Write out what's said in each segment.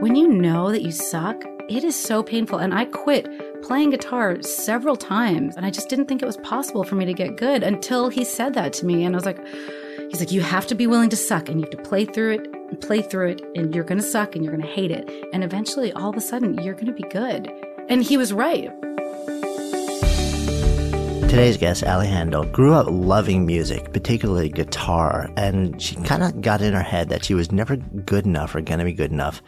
When you know that you suck, it is so painful. And I quit playing guitar several times and I just didn't think it was possible for me to get good until he said that to me. And I was like, he's like, you have to be willing to suck and you have to play through it and play through it and you're going to suck and you're going to hate it. And eventually, all of a sudden, you're going to be good. And he was right. Today's guest, Ali Handel, grew up loving music, particularly guitar, and she kind of got in her head that she was never good enough or going to be good enough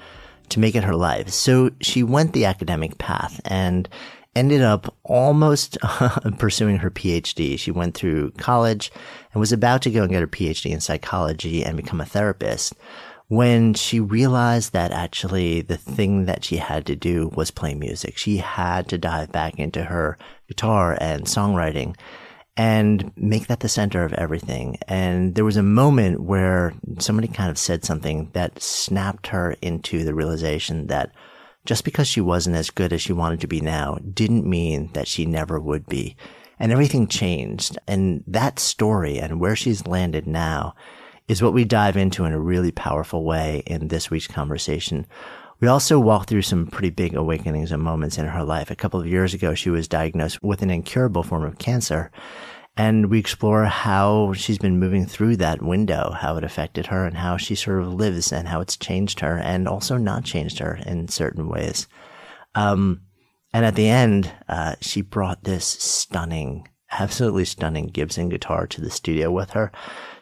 to make it her life. So she went the academic path and ended up almost pursuing her PhD. She went through college and was about to go and get her PhD in psychology and become a therapist when she realized that actually the thing that she had to do was play music. She had to dive back into her guitar and songwriting and make that the center of everything. And there was a moment where somebody kind of said something that snapped her into the realization that just because she wasn't as good as she wanted to be now didn't mean that she never would be. And everything changed. And that story and where she's landed now is what we dive into in a really powerful way in this week's conversation. We also walk through some pretty big awakenings and moments in her life. A couple of years ago, she was diagnosed with an incurable form of cancer. And we explore how she's been moving through that window, how it affected her and how she sort of lives and how it's changed her and also not changed her in certain ways. Um, and at the end, uh, she brought this stunning, absolutely stunning Gibson guitar to the studio with her.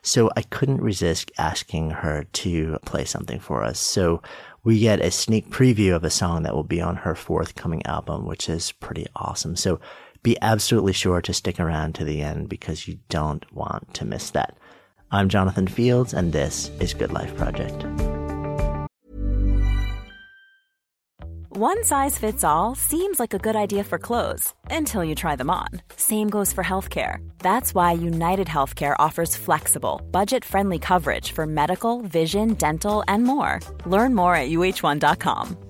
So I couldn't resist asking her to play something for us. So we get a sneak preview of a song that will be on her forthcoming album, which is pretty awesome. So be absolutely sure to stick around to the end because you don't want to miss that. I'm Jonathan Fields, and this is Good Life Project. One size fits all seems like a good idea for clothes until you try them on. Same goes for healthcare. That's why United Healthcare offers flexible, budget friendly coverage for medical, vision, dental, and more. Learn more at uhone.com.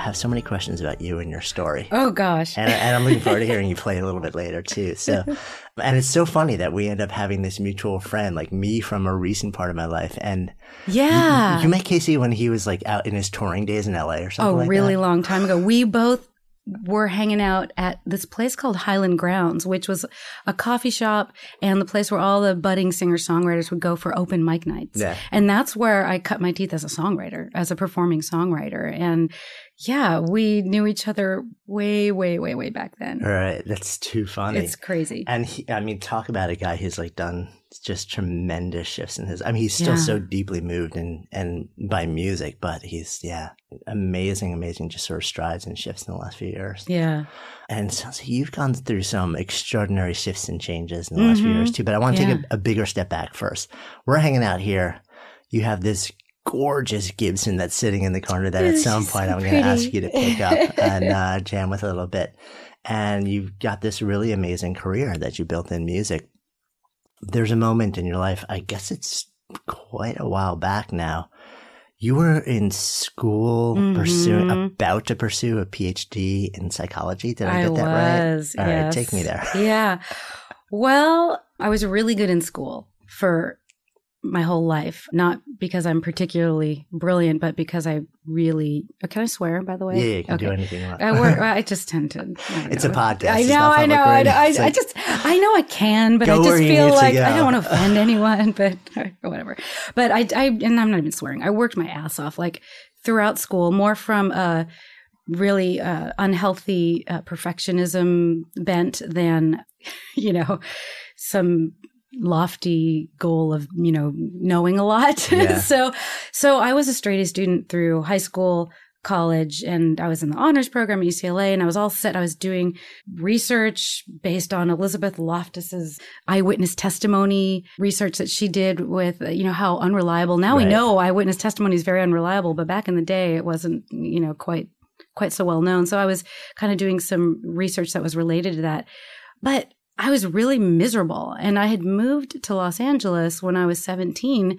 I have so many questions about you and your story. Oh, gosh. And, and I'm looking forward to hearing you play a little bit later too. So, and it's so funny that we end up having this mutual friend, like me from a recent part of my life. And Yeah. you, you met Casey when he was like out in his touring days in LA or something Oh, like really that. long time ago. We both were hanging out at this place called Highland Grounds, which was a coffee shop and the place where all the budding singer songwriters would go for open mic nights. Yeah. And that's where I cut my teeth as a songwriter, as a performing songwriter. And yeah, we knew each other way, way, way, way back then. All right. That's too funny. It's crazy. And he, I mean, talk about a guy who's like done just tremendous shifts in his. I mean, he's still Yeah. so deeply moved and and by music, but he's yeah, amazing, amazing, just sort of strides and shifts in the last few years. Yeah. And so, so you've gone through some extraordinary shifts and changes in the last few years too. But I want to Yeah. take a, a bigger step back first. We're hanging out here. You have this gorgeous Gibson that's sitting in the corner that at some so point I'm going to ask you to pick up and uh, jam with a little bit. And you've got this really amazing career that you built in music. There's a moment in your life, I guess it's quite a while back now. You were in school pursuing, Mhm. about to pursue a PhD in psychology. Did I, I get that right? was. All right, yes. take me there. yeah. Well, I was really good in school for my whole life, not because I'm particularly brilliant, but because I really. Can I swear? By the way, Yeah, you can do anything want. I work. I just tend to. It's a podcast. I know. I know. I, know I, I just. I know I can, but I just feel like. I don't want to offend anyone. But whatever. But I. I. And I'm not even swearing. I worked my ass off like throughout school, more from a really uh, unhealthy uh, perfectionism bent than, you know, some lofty goal of you know knowing a lot. Yeah. so so i was a straight a student through high school college and i was in the honors program at ucla and i was all set. I was doing research based on elizabeth loftus's eyewitness testimony research that she did with you know how unreliable. Now we know eyewitness testimony is very unreliable but back in the day it wasn't you know quite quite so well known. So i was kind of doing some research that was related to that. But I was really miserable. And I had moved to Los Angeles when I was 17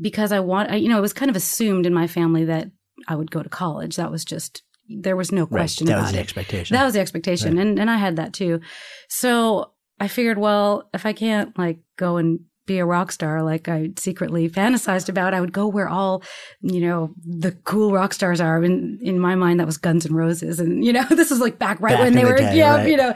because I want, I, you know, it was kind of assumed in my family that I would go to college. That was just, there was no question Right, that about was the it. expectation. That was the expectation. And, and I had that too. So I figured, well, if I can't like go and be a rock star like I secretly fantasized about, I would go where all, you know, the cool rock stars are. In in my mind, that was Guns N' Roses. And, you know, this was like back right Back when they the were, day, yeah, right. you know,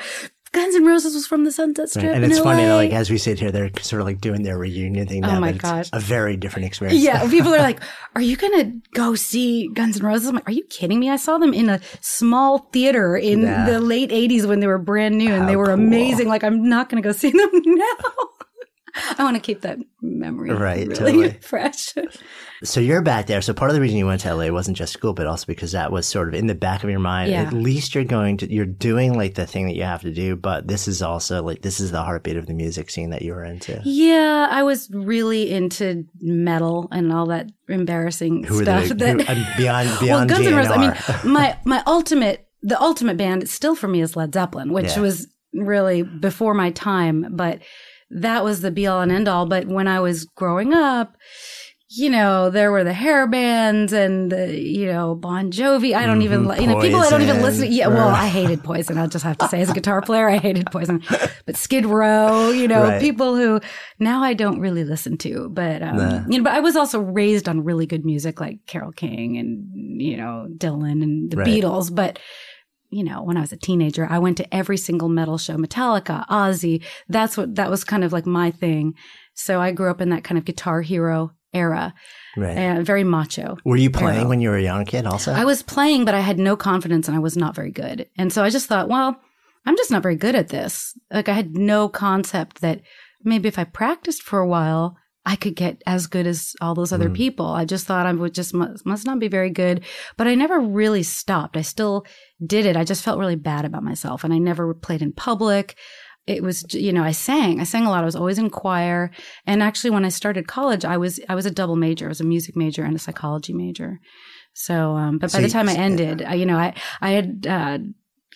Guns N' Roses was from the Sunset Strip. Right. And it's funny, LA. like, as we sit here, they're sort of like doing their reunion thing Oh now. my but it's gosh. A very different experience. Yeah, people are like, "Are you gonna go see Guns N' Roses?" I'm like, "Are you kidding me? I saw them in a small theater in Yeah. the late '80s when they were brand new, and How they were cool. amazing. Like, I'm not gonna go see them now. I want to keep that memory Right, really totally. fresh. So you're back there. So part of the reason you went to LA wasn't just school, but also because that was sort of in the back of your mind. Yeah. At least you're going to, you're doing like the thing that you have to do, but this is also like, this is the heartbeat of the music scene that you were into. yeah, I was really into metal and all that embarrassing Who stuff. the, that who, um, beyond, beyond well, Guns N' Roses. I mean, my my ultimate the ultimate band still for me is Led Zeppelin, which Yeah. was really before my time, but that was the be all and end all. But when I was growing up, you know, there were the hair bands and the, you know, Bon Jovi. I don't even, Mhm, li- you know, people I don't even listen to. Yeah, well, I hated Poison. I'll just have to say, as a guitar player, I hated Poison. But Skid Row, you know, Right. people who now I don't really listen to. But, um, Nah. you know, but I was also raised on really good music like Carole King and, you know, Dylan and the Right. Beatles. But, you know, when I was a teenager, I went to every single metal show, Metallica, Ozzy. That's what, that was kind of like my thing. So I grew up in that kind of guitar hero era right. and very macho. were you playing era. when you were a young kid also? I was playing, but I had no confidence and I was not very good. And so I just thought, well, I'm just not very good at this. Like I had no concept that maybe if I practiced for a while, I could get as good as all those other Mm. people. I just thought I would just must, must not be very good, but I never really stopped. I still did it. I just felt really bad about myself and I never played in public. It was, you know, I sang, I sang a lot. I was always in choir. And actually when I started college, I was, I was a double major. I was a music major and a psychology major. So, um, but So by the you- time I ended, I, you know, I, I had, uh,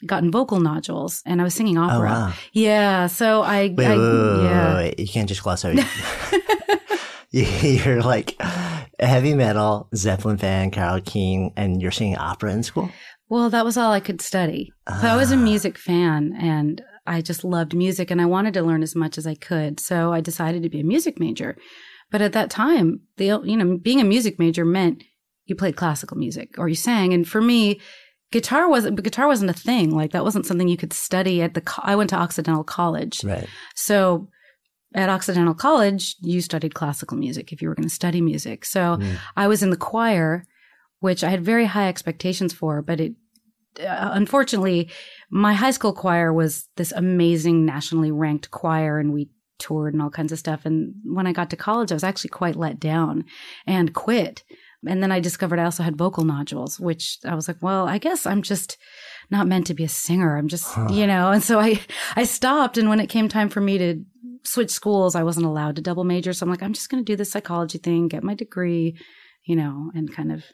gotten vocal nodules and I was singing oh, opera. wow. Yeah. So I, Wait, I wait, wait, yeah. You can't just gloss over. you're like a heavy metal Zeppelin fan, Carole King, and you're singing opera in school. Well, that was all I could study. So I was a Ah. music fan and I just loved music and I wanted to learn as much as I could. So I decided to be a music major. But at that time, the you know, being a music major meant you played classical music or you sang. And for me, guitar wasn't guitar wasn't a thing. Like that wasn't something you could study at the co- I went to Occidental College. Right. So at Occidental College, you studied classical music if you were going to study music. So Mm. I was in the choir, which I had very high expectations for, but it, uh, unfortunately, my high school choir was this amazing nationally ranked choir and we toured and all kinds of stuff. And when I got to college, I was actually quite let down and quit. And then I discovered I also had vocal nodules, which I was like, well, I guess I'm just not meant to be a singer. I'm just, Huh. you know, and so I, I stopped. And when it came time for me to switch schools, I wasn't allowed to double major. So I'm like, I'm just going to do this psychology thing, get my degree, you know, and kind of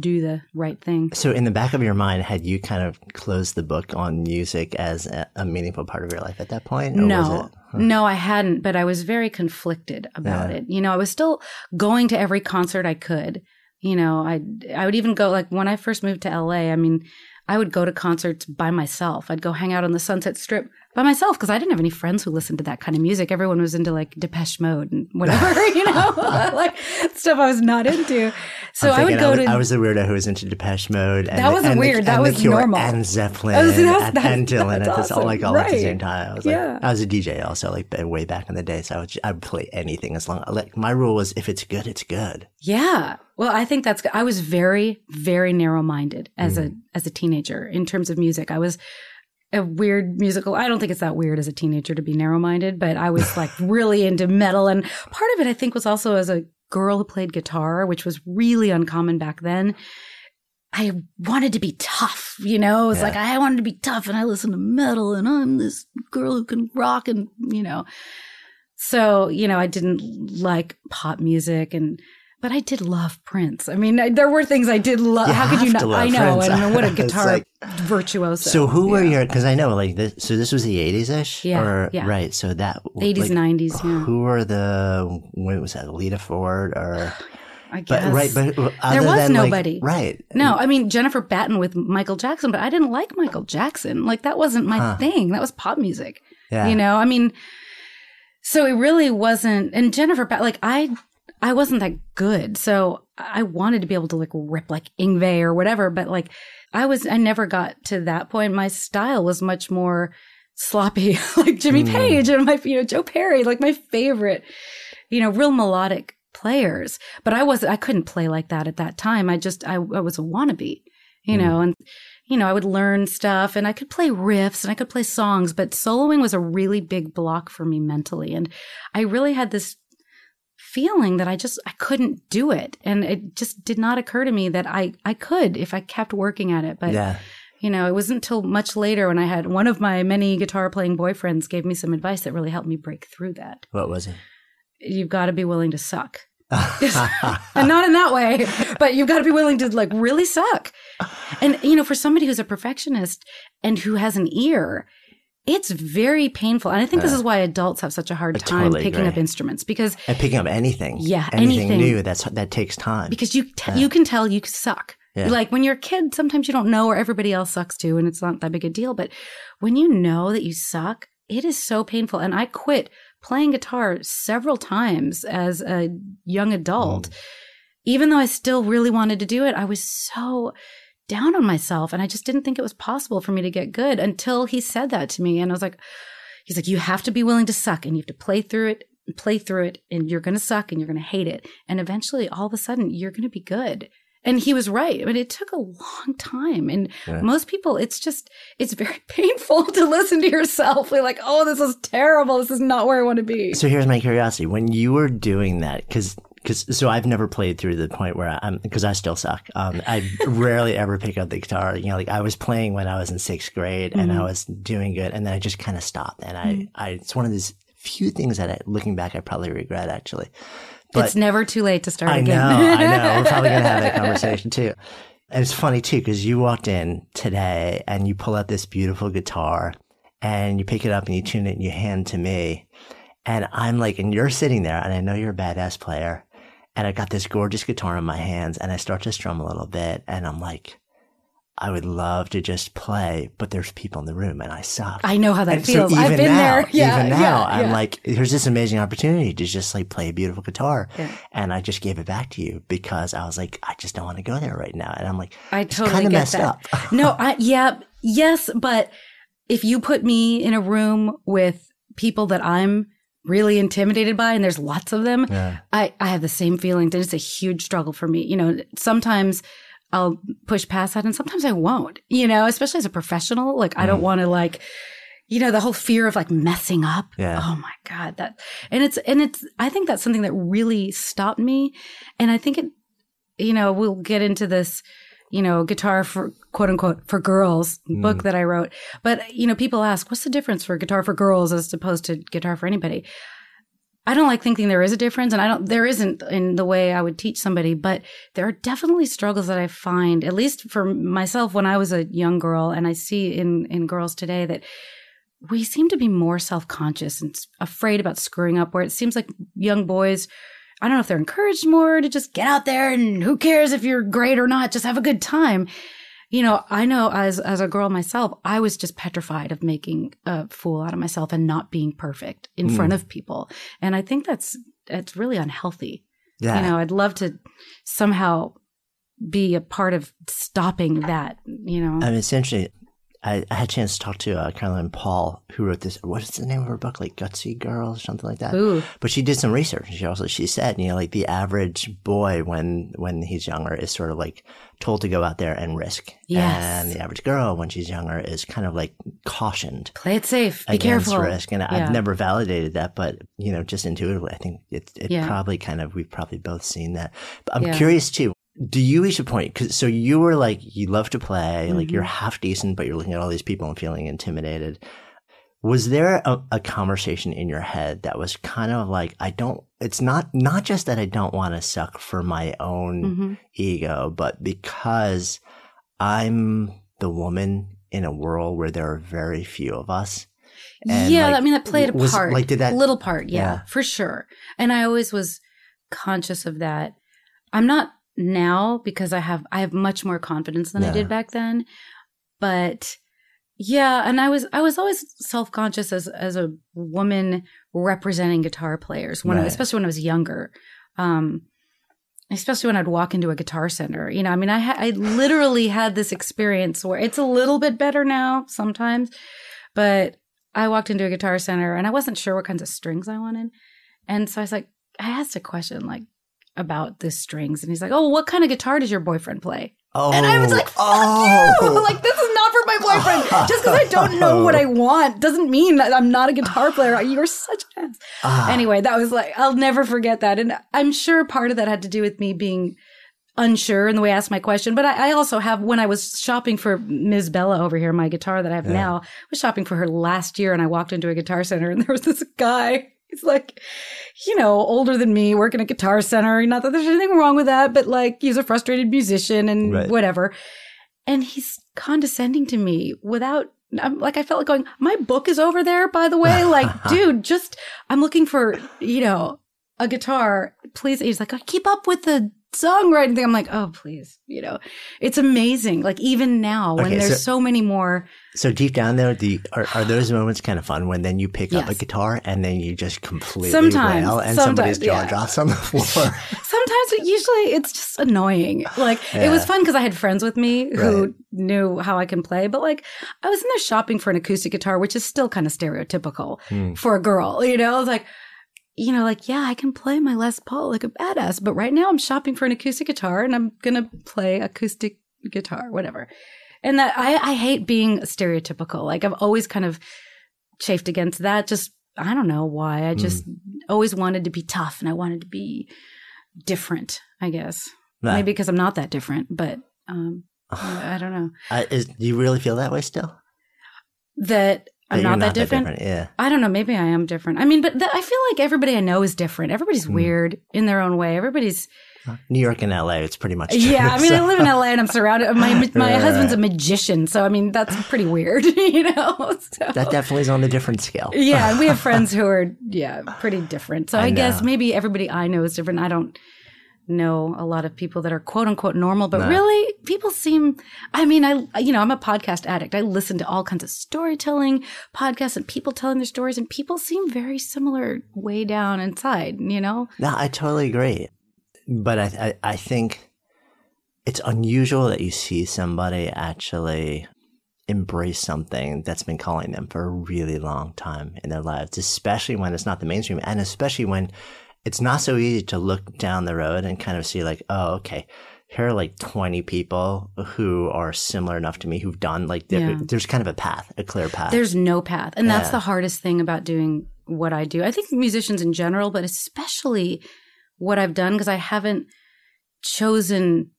do the right thing. So, in the back of your mind, had you kind of closed the book on music as a, a meaningful part of your life at that point? no, no, I hadn't, but I was very conflicted about Yeah. it. You know, I was still going to every concert I could. You know, I I would even go like when I first moved to LA. I mean, I would go to concerts by myself. I'd go hang out on the Sunset Strip by myself because I didn't have any friends who listened to that kind of music. Everyone was into like Depeche Mode and whatever, you know, like stuff I was not into. So I'm would go was, to I was the weirdo who was into Depeche Mode. And, That wasn't and the- weird. That was normal. And Zeppelin see, that's- and, that's- and Dylan that's at this all awesome. like all at the same time. I was like, Yeah. I was a DJ also, like way back in the day. So I would I would play anything as long like my rule was if it's good, it's good. Yeah. Well, I think that's I was very very narrow-minded as Mm. a as a teenager in terms of music. I was a weird musical. I don't think it's that weird as a teenager to be narrow-minded, but I was like really into metal and part of it I think was also as a girl who played guitar, which was really uncommon back then. I wanted to be tough, you know? It's Yeah. like I wanted to be tough and I listen to metal and I'm this girl who can rock and, you know. So, you know, I didn't like pop music and but I did love Prince. I mean, I, there were things I did love. You How could you not? I know, Prince. and what a guitar like- virtuoso. So who were Yeah. your? Because I know like this. So this was the eighties ish. Yeah, Or, yeah. Right. So that 80s, like, 90s, yeah. Who were the? What was that? Lita Ford or? I guess. But right. But other was than, like- nobody. right. No, I mean Jennifer Batten with Michael Jackson, but I didn't like Michael Jackson. Like that wasn't my Huh. thing. That was pop music. Yeah. You know, I mean, so it really wasn't. And Jennifer, like I, I wasn't that good. So I wanted to be able to like rip like Yngwie or whatever. But like I was, I never got to that point. My style was much more sloppy, like Jimmy Mm. Page and my, you know, Joe Perry, like my favorite, you know, real melodic players. But I wasn't, I couldn't play like that at that time. I just, I, I was a wannabe, you know, and you know, I would learn stuff and I could play riffs and I could play songs, but soloing was a really big block for me mentally. And I really had this feeling that I just I couldn't do it. And it just did not occur to me that I I could if I kept working at it. But yeah. you know, it wasn't until much later when I had one of my many guitar playing boyfriends gave me some advice that really helped me break through that. What was it? You've got to be willing to suck. and not in that way, but you've got to be willing to like really suck. And you know, for somebody who's a perfectionist and who has an ear, it's very painful. And I think this is why adults have such a hard I time totally picking agree. up instruments because and picking up anything. Yeah, anything, anything. new. That's that takes time. because you t- you can tell you suck. Yeah. Like when you're a kid, sometimes you don't know or everybody else sucks too, and it's not that big a deal. But when you know that you suck, it is so painful. And I quit playing guitar several times as a young adult. Mm. Even though I still really wanted to do it, I was so down on myself and I just didn't think it was possible for me to get good until he said that to me. And I was like, he's like, you have to be willing to suck and you have to play through it, play through it, and you're going to suck and you're going to hate it. And eventually, all of a sudden, you're going to be good. And he was right. But it took a long time. And Yeah. most people, it's just, it's very painful to listen to yourself. You're like, oh, this is terrible. This is not where I want to be. So here's my curiosity: when you were doing that, because because so I've never played through the point where I'm because I still suck. Um, I rarely ever pick up the guitar. You know, like I was playing when I was in sixth grade, and Mm-hmm. I was doing good, and then I just kind of stopped. And I, I, it's one of these few things that I, looking back, I probably regret actually. But it's never too late to start I again. know, I know. We're probably gonna have that conversation too. And it's funny too because you walked in today and you pull out this beautiful guitar and you pick it up and you tune it and you hand to me, and I'm like, and you're sitting there and I know you're a badass player, and I got this gorgeous guitar in my hands and I start to strum a little bit and I'm like, I would love to just play, but there's people in the room and I suck. I know how that And so feels. I've even been now, there. Yeah. even now, yeah, I'm yeah. like, here's this amazing opportunity to just like play a beautiful guitar. Yeah. And I just gave it back to you because I was like, I just don't want to go there right now. And I'm like, I totally kind of messed that. up. no, I yeah, yes, but if you put me in a room with people that I'm really intimidated by, and there's lots of them, Yeah. I I have the same feelings. and It's a huge struggle for me. You know, sometimes I'll push past that, and sometimes I won't. You know, especially as a professional, like I don't mm. want to like. You know, the whole fear of like messing up. Yeah. Oh my God. That, and it's, and it's, I think that's something that really stopped me. And I think it, you know, we'll get into this, you know, guitar for quote unquote for girls mm. book that I wrote. But, you know, people ask, what's the difference for guitar for girls as opposed to guitar for anybody? I don't like thinking there is a difference and I don't, there isn't in the way I would teach somebody, but there are definitely struggles that I find, at least for myself when I was a young girl and I see in, in girls today that we seem to be more self-conscious and afraid about screwing up where it seems like young boys I don't know if they're encouraged more to just get out there and who cares if you're great or not, just have a good time. You know, I know as as a girl myself, I was just petrified of making a fool out of myself and not being perfect in mm. front of people. And I think that's it's really unhealthy. Yeah. You know, I'd love to somehow be a part of stopping that, you know. I mean, essentially, I, I, had a chance to talk to uh, Caroline Paul, who wrote this. What is the name of her book? Like Gutsy Girls, or something like that. Ooh. But she did some research. She also she said, you know, like the average boy when when he's younger is sort of like told to go out there and risk. Yes. And the average girl when she's younger is kind of like cautioned. Play it safe. Be careful. risk. And yeah. I've never validated that, but you know, just intuitively, I think it it yeah. probably kind of we've probably both seen that. But I'm yeah. curious too do you reach a point? Cause so you were like, you love to play, mm-hmm. like you're mm-hmm. half decent, but you're looking at all these people and feeling intimidated. Was there a, a, conversation in your head that was kind of like, I don't, it's not, not just that I don't want to suck for my own mm-hmm. ego, but because I'm the woman in a world where there are very few of us. yeah. Like, I mean, that played a was, part. Like, did that? Little part. Yeah, yeah, for sure. And I always was conscious of that. I'm not now because I have I have much more confidence than yeah. I did back then. But yeah, and I was I was always self conscious as as a woman representing guitar players when right. I, especially when I was younger. Um, especially when I'd walk into a guitar center. You know, I mean, I ha- I literally had this experience where it's a little bit better now sometimes, but I walked into a guitar center and I wasn't sure what kinds of strings I wanted, and so I was like, I asked a question like, about the strings and he's like, Oh, what kind of guitar does your boyfriend play? Oh, and I was like, Fuck oh. you! Like, this is not for my boyfriend. Just because I don't know what I want doesn't mean that I'm not a guitar player. You're such an ass. Uh, anyway, that was like, I'll never forget that. And I'm sure part of that had to do with me being unsure in the way I asked my question. But I, I, also have, when I was shopping for Ms. Bella over here, my guitar that I have yeah. now, I was shopping for her last year and I walked into a guitar center and there was this guy He's like, you know, older than me, working at Guitar Center. Not that there's anything wrong with that, but like he's a frustrated musician and right. whatever. And he's condescending to me without I'm like I felt like going, my book is over there, by the way. Like, dude, just I'm looking for, you know, a guitar. Please. He's like, keep up with the songwriting thing. I'm like, oh, please, you know, it's amazing. Like even now when okay, there's so, so, many more. So deep down there, the are, are those moments kind of fun when then you pick yes. up a guitar and then you just completely sometimes, wail and somebody's jaw yeah. drops on the floor. sometimes, but usually it's just annoying. Like yeah. it was fun because I had friends with me who right. knew how I can play, but like I was in there shopping for an acoustic guitar, which is still kind of stereotypical hmm. for a girl. You know, I was like you know, like, yeah, I can play my Les Paul like a badass, but right now I'm shopping for an acoustic guitar and I'm going to play acoustic guitar, whatever. And that I, I hate being stereotypical. Like I've always kind of chafed against that. Just, I don't know why. I just mm. always wanted to be tough and I wanted to be different, I guess. Maybe because I'm not that different, but, um, I don't know. Uh, is, do you really feel that way still? That I'm not, that, different. different. Yeah. I don't know. Maybe I am different. I mean, but I feel like everybody I know is different. Everybody's mm. weird in their own way. Everybody's New York and LA. It's pretty much. True, yeah. I mean, so. I live in LA and I'm surrounded. My my right, husband's a magician, so I mean that's pretty weird, you know. So. That definitely is on a different scale. yeah, we have friends who are yeah pretty different. So I, I guess maybe everybody I know is different. I don't know a lot of people that are quote unquote normal, but really people seem, I mean, I, you know, I'm a podcast addict. I listen to all kinds of storytelling podcasts and people telling their stories and people seem very similar way down inside, you know? No, I totally agree. But I, I, I think it's unusual that you see somebody actually embrace something that's been calling them for a really long time in their lives, especially when it's not the mainstream and especially when it's not so easy to look down the road and kind of see like, oh, okay, here are like 20 people who are similar enough to me who've done like, yeah. there's kind of a path, a clear path. There's no path. And yeah. that's the hardest thing about doing what I do. I think musicians in general, but especially what I've done because I haven't chosen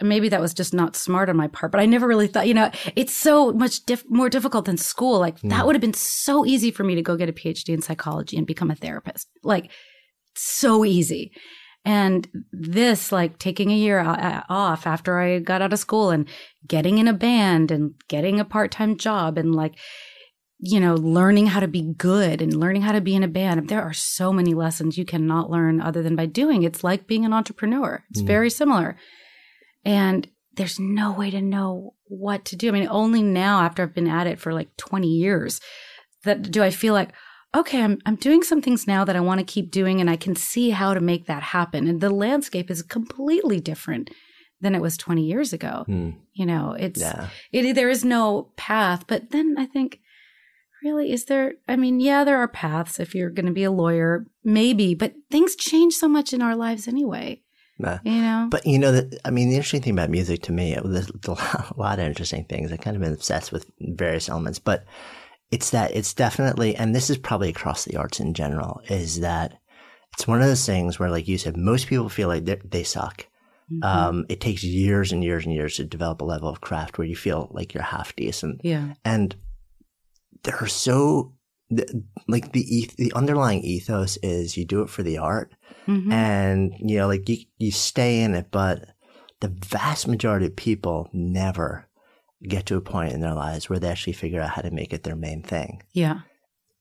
maybe that was just not smart on my part, but I never really thought, you know, it's so much diff- more difficult than school. Like that hmm. would have been so easy for me to go get a PhD in psychology and become a therapist. Like so easy. And this, like taking a year uh, uh, off after I got out of school and getting in a band and getting a part time job and like, you know, learning how to be good and learning how to be in a band. There are so many lessons you cannot learn other than by doing. It's like being an entrepreneur. It's mm. very similar. And there's no way to know what to do. I mean, only now after I've been at it for like 20 years that do I feel like, okay, I'm I'm doing some things now that I want to keep doing and I can see how to make that happen. And the landscape is completely different than it was 20 years ago. Hmm. You know, it's Yeah. it there is no path, but then I think really is there I mean, yeah, there are paths if you're going to be a lawyer, maybe, but things change so much in our lives anyway, Nah. you know. But you know, that I mean, the interesting thing about music to me, there's a lot of interesting things. I've kind of been obsessed with various elements, but it's that it's definitely, and this is probably across the arts in general, is that it's one of those things where, like you said, most people feel like they they suck. Um, it takes years and years and years to develop a level of craft where you feel like you're half decent. yeah. and there are so like the the underlying ethos is you do it for the art Mhm. and you know like you, you stay in it but the vast majority of people never get to a point in their lives where they actually figure out how to make it their main thing Yeah.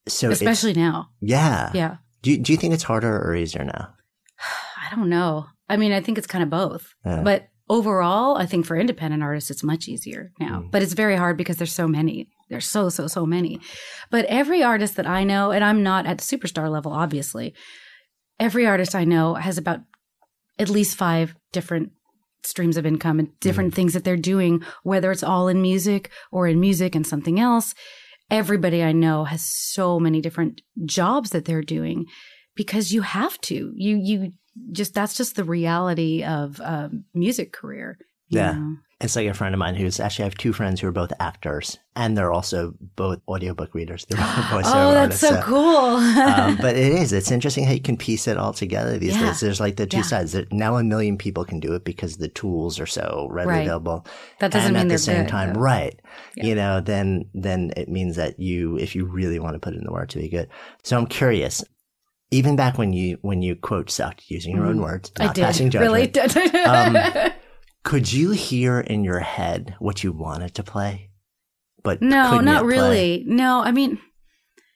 so Especially now. yeah Yeah. do you, do you think it's harder or easier now I don't know. I mean, I think it's kind of both. Yeah. But overall, I think for independent artists, it's much easier now. Mm. But it's very hard because there's so many. There's so, so, so many. But every artist that I know, and I'm not at superstar level, obviously, every artist I know has about at least five different streams of income and different mm-hmm. things that they're doing, whether it's all in music or in music and something else. Everybody I know has so many different jobs that they're doing because you have to. You you just that's just the reality of a music career. Yeah. know? It's like a friend of mine who's actually I have two friends who are both actors and they're also both audiobook readers they're both voiceover Oh, that's artists, so cool. um, but it is. It's interesting how you can piece it all together these Yeah. days. There's like the two Yeah. sides. Now a million people can do it because the tools are so readily Right. available. That doesn't and mean at the same good, time, though. right? Yeah. You know, then then it means that you, if you really want to put in the work to be good. So I'm curious. Even back when you when you quote sucked, using your own words, Mm-hmm. I not passing did judgment, really. Um, could you hear in your head what you wanted to play? But no, not really. No, I mean,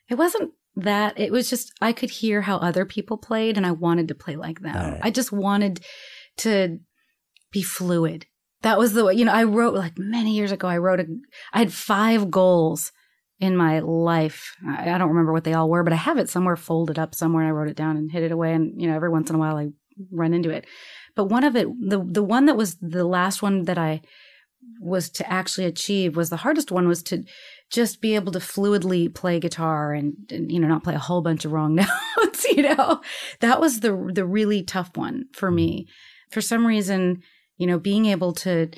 it wasn't that. It was just I could hear how other people played, and I wanted to play like them. Right. I just wanted to be fluid. That was the way. You know, I wrote like many years ago. I wrote a. I had five goals in my life. I, I don't remember what they all were, but I have it somewhere folded up somewhere. And I wrote it down and hid it away. And you know, every once in a while I run into it. But one of it, the the one that was the last one that I was to actually achieve was the hardest one was to just be able to fluidly play guitar and, and you know not play a whole bunch of wrong notes you know? That was the the really tough one for me. Mm-hmm. For some reason you know being able to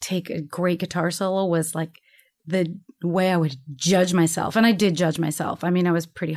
take a great guitar solo was like the way i would judge myself and i did judge myself. I mean i was pretty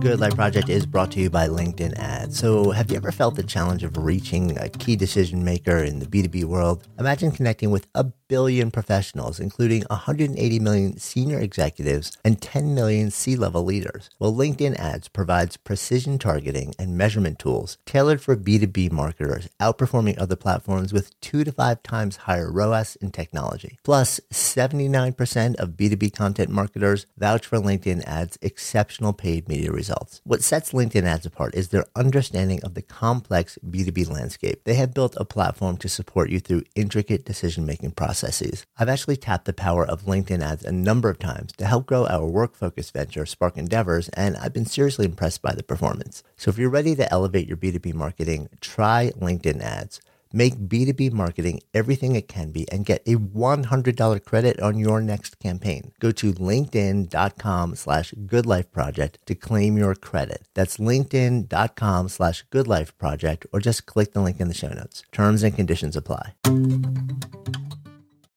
Good Life Project is brought to you by LinkedIn Ads. So, have you ever felt the challenge of reaching a key decision maker in the B2B world? Imagine connecting with a billion professionals, including 180 million senior executives and 10 million C level leaders. Well, LinkedIn Ads provides precision targeting and measurement tools tailored for B2B marketers, outperforming other platforms with two to five times higher ROAS in technology. Plus, 79% of B2B content marketers vouch for LinkedIn Ads' exceptional paid media results. What sets LinkedIn Ads apart is their understanding of the complex B2B landscape. They have built a platform to support you through intricate decision making processes. I've actually tapped the power of LinkedIn ads a number of times to help grow our work focused venture, Spark Endeavors, and I've been seriously impressed by the performance. So if you're ready to elevate your B2B marketing, try LinkedIn ads. Make B2B marketing everything it can be and get a $100 credit on your next campaign. Go to linkedin.com slash goodlifeproject to claim your credit. That's linkedin.com slash goodlifeproject or just click the link in the show notes. Terms and conditions apply.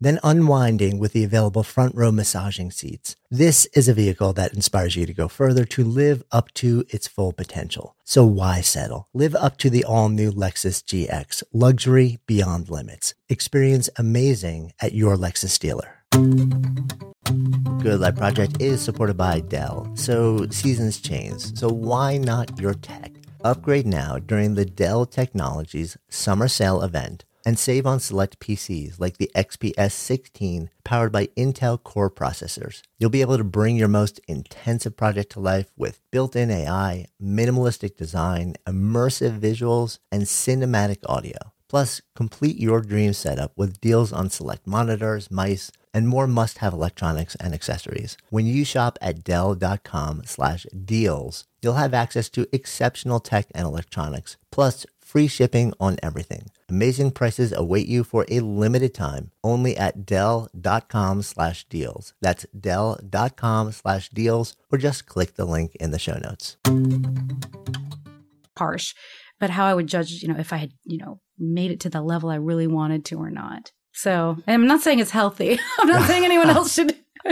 then unwinding with the available front row massaging seats. This is a vehicle that inspires you to go further to live up to its full potential. So why settle? Live up to the all new Lexus GX, luxury beyond limits. Experience amazing at your Lexus dealer. Good Life Project is supported by Dell, so seasons change. So why not your tech? Upgrade now during the Dell Technologies Summer Sale event and save on select PCs like the XPS 16 powered by Intel Core processors. You'll be able to bring your most intensive project to life with built in AI, minimalistic design, immersive visuals, and cinematic audio. Plus, complete your dream setup with deals on select monitors, mice, and more must-have electronics and accessories. When you shop at Dell.com slash deals, you'll have access to exceptional tech and electronics, plus free shipping on everything. Amazing prices await you for a limited time only at Dell.com slash deals. That's Dell.com slash deals, or just click the link in the show notes. Harsh, but how I would judge, you know, if I had, you know, made it to the level I really wanted to or not. So I'm not saying it's healthy. I'm not saying anyone else should.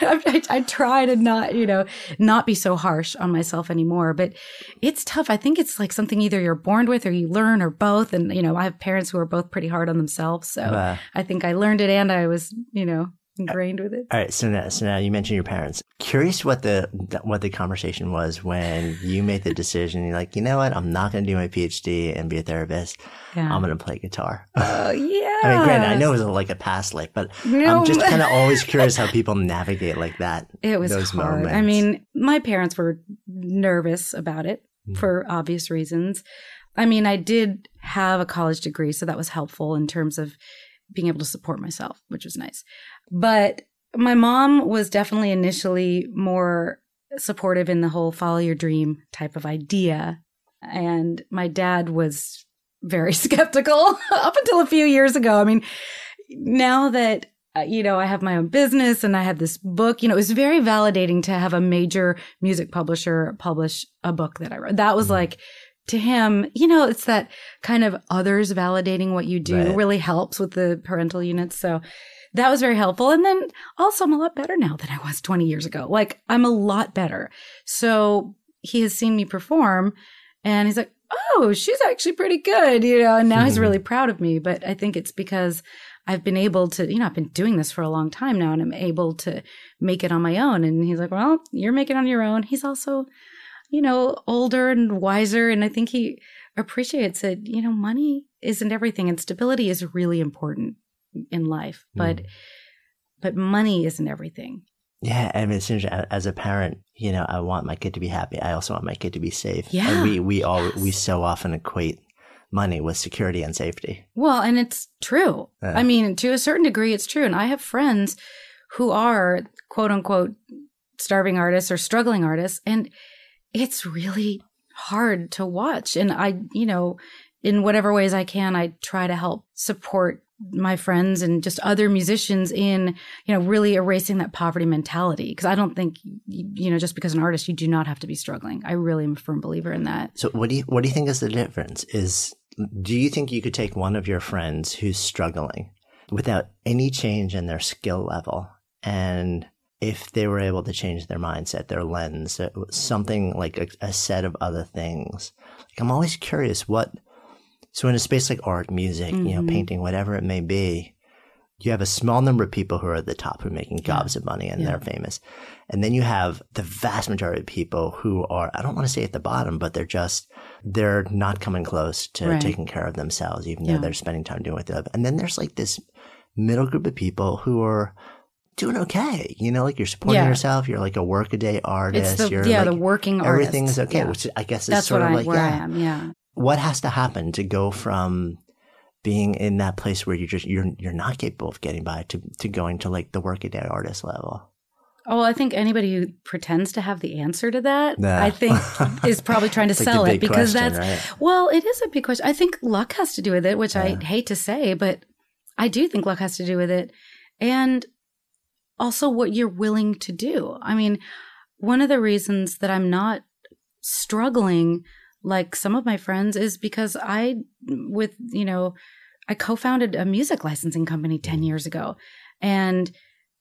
I, I, try to not, you know, not be so harsh on myself anymore, but it's tough. I think it's like something either you're born with or you learn or both. And, you know, I have parents who are both pretty hard on themselves. So uh, I think I learned it and I was, you know, ingrained with it. All right, so now, so now you mentioned your parents. Curious what the what the conversation was when you made the decision. You're like, you know what? I'm not going to do my PhD and be a therapist. Yeah. I'm going to play guitar. Oh yeah. I mean, granted, I know it was like a past life, but no. I'm just kind of always curious how people navigate like that. It was those hard. Moments. I mean, my parents were nervous about it mm. for obvious reasons. I mean, I did have a college degree, so that was helpful in terms of being able to support myself, which was nice. But my mom was definitely initially more supportive in the whole follow your dream type of idea. And my dad was very skeptical up until a few years ago. I mean, now that uh, you know, I have my own business and I have this book. You know, it was very validating to have a major music publisher publish a book that I wrote. That was mm-hmm. like, to him, you know, it's that kind of others validating what you do right. really helps with the parental units. So that was very helpful. And then also I'm a lot better now than I was 20 years ago. Like I'm a lot better. So he has seen me perform and he's like, Oh, she's actually pretty good, you know, and now mm-hmm. he's really proud of me. But I think it's because I've been able to, you know, I've been doing this for a long time now and I'm able to make it on my own. And he's like, Well, you're making on your own. He's also you know, older and wiser. And I think he appreciates that, you know, money isn't everything and stability is really important in life, but, mm. but money isn't everything. Yeah, I mean, as a parent, you know, I want my kid to be happy. I also want my kid to be safe. Yeah, and we we all yes. we so often equate money with security and safety. Well, and it's true. I mean, to a certain degree, it's true. And I have friends who are quote unquote starving artists or struggling artists, and it's really hard to watch. And I, you know, in whatever ways I can, I try to help support my friends and just other musicians in, you know, really erasing that poverty mentality. Because I don't think, you know, just because an artist, you do not have to be struggling. I really am a firm believer in that. So what do you what do you think is the difference? Is do you think you could take one of your friends who's struggling without any change in their skill level and if they were able to change their mindset, their lens, uh, something like a, a set of other things. Like I'm always curious what so in a space like art, music, mm-hmm. you know, mm-hmm. painting, whatever it may be, you have a small number of people who are at the top who are making gobs yeah. of money and yeah. they're famous. And then you have the vast majority of people who are, I don't want to say at the bottom, but they're just, they're not coming close to right. taking care of themselves, even yeah. though they're spending time doing what they love. And then there's like this middle group of people who are doing okay. You know, like you're supporting yeah. yourself. You're like a workaday artist. The, you're yeah, like, the working artist. is okay, yeah. which I guess is That's sort of I, like where yeah. I am. Yeah what has to happen to go from being in that place where you're just you're you're not capable of getting by to to going to like the workaday artist level? Oh, I think anybody who pretends to have the answer to that. I think, is probably trying to sell it because question, that's right? well, it is a big question. I think luck has to do with it, which yeah. I hate to say, but I do think luck has to do with it, and also what you're willing to do. I mean, one of the reasons that I'm not struggling like some of my friends is because I, with, you know, I co founded a music licensing company 10 mm. years ago. And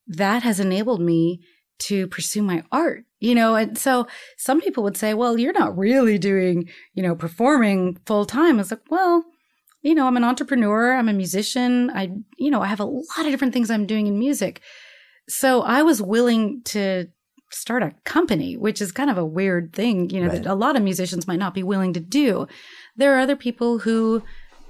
that has enabled me to pursue my art, you know? And so some people would say, well, you're not really doing, you know, performing full time. I was like, well, you know, I'm an entrepreneur, I'm a musician. I, you know, I have a lot of different things I'm doing in music. So I was willing to start a company, which is kind of a weird thing, you know, right. that a lot of musicians might not be willing to do. There are other people who,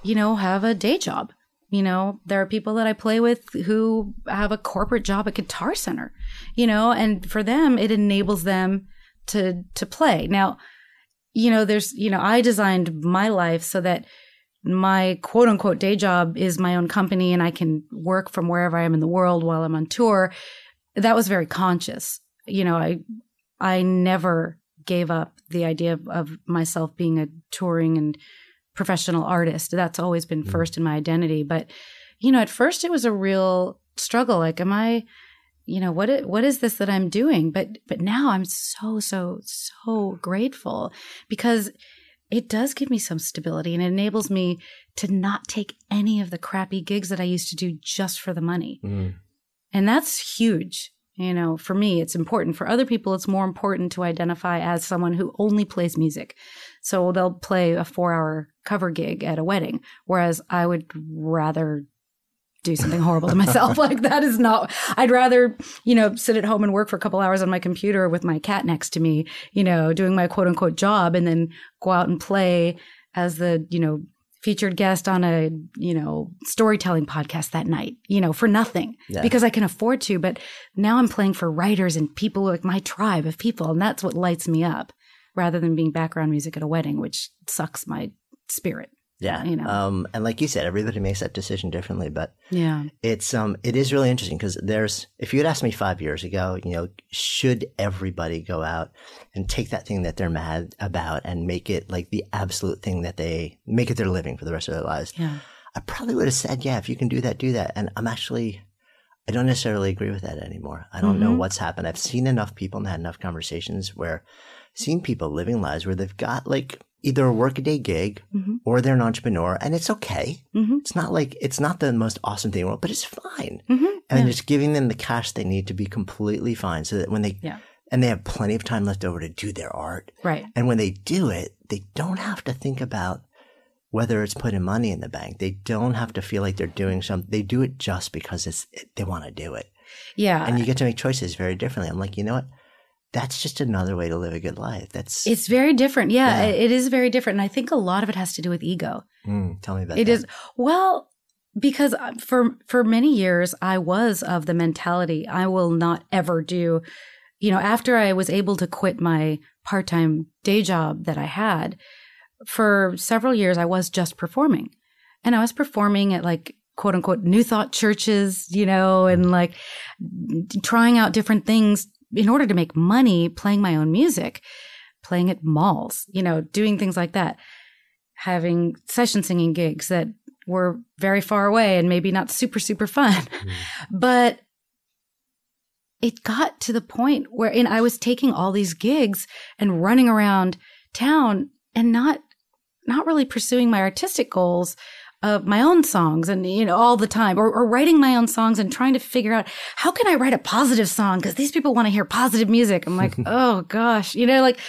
you know, have a day job. You know, there are people that I play with who have a corporate job at Guitar Center, you know, and for them, it enables them to, to play. Now, you know, there's, you know, I designed my life so that my quote unquote day job is my own company and I can work from wherever I am in the world while I'm on tour. That was very conscious you know, I I never gave up the idea of, of myself being a touring and professional artist. That's always been mm. first in my identity. But you know, at first it was a real struggle. Like, am I, you know, what it, what is this that I'm doing? But but now I'm so so so grateful because it does give me some stability and it enables me to not take any of the crappy gigs that I used to do just for the money. Mm. And that's huge you know, for me, it's important. For other people, it's more important to identify as someone who only plays music. So they'll play a four hour cover gig at a wedding, whereas I would rather do something horrible to myself. like that is not, I'd rather, you know, sit at home and work for a couple hours on my computer with my cat next to me, you know, doing my quote unquote job and then go out and play as the, you know, featured guest on a, you know, storytelling podcast that night, you know, for nothing yeah. because I can afford to. But now I'm playing for writers and people like my tribe of people. And that's what lights me up rather than being background music at a wedding, which sucks my spirit. Yeah. You know. Um, and like you said, everybody makes that decision differently, but yeah, it's, um, it is really interesting because there's, if you had asked me five years ago, you know, should everybody go out and take that thing that they're mad about and make it like the absolute thing that they make it their living for the rest of their lives? Yeah. I probably would have said, yeah, if you can do that, do that. And I'm actually, I don't necessarily agree with that anymore. I don't mm-hmm. know what's happened. I've seen enough people and had enough conversations where seen people living lives where they've got like either a workaday gig mm-hmm. or they're an entrepreneur and it's okay. Mm-hmm. It's not like, it's not the most awesome thing in the world, but it's fine. Mm-hmm. And yeah. just giving them the cash they need to be completely fine so that when they, yeah. and they have plenty of time left over to do their art. Right. And when they do it, they don't have to think about whether it's putting money in the bank. They don't have to feel like they're doing something. They do it just because it's, they want to do it. Yeah. And you get to make choices very differently. I'm like, you know what? That's just another way to live a good life. That's it's very different. Yeah, yeah. it is very different, and I think a lot of it has to do with ego. Mm, tell me about it. It is well because uh, for for many years I was of the mentality I will not ever do. You know, after I was able to quit my part time day job that I had for several years, I was just performing, and I was performing at like quote unquote new thought churches, you know, and like trying out different things in order to make money playing my own music, playing at malls, you know, doing things like that, having session singing gigs that were very far away and maybe not super, super fun. Mm. But it got to the point where and I was taking all these gigs and running around town and not not really pursuing my artistic goals of my own songs and you know all the time or, or writing my own songs and trying to figure out how can I write a positive song because these people want to hear positive music. I'm like, oh gosh, you know, like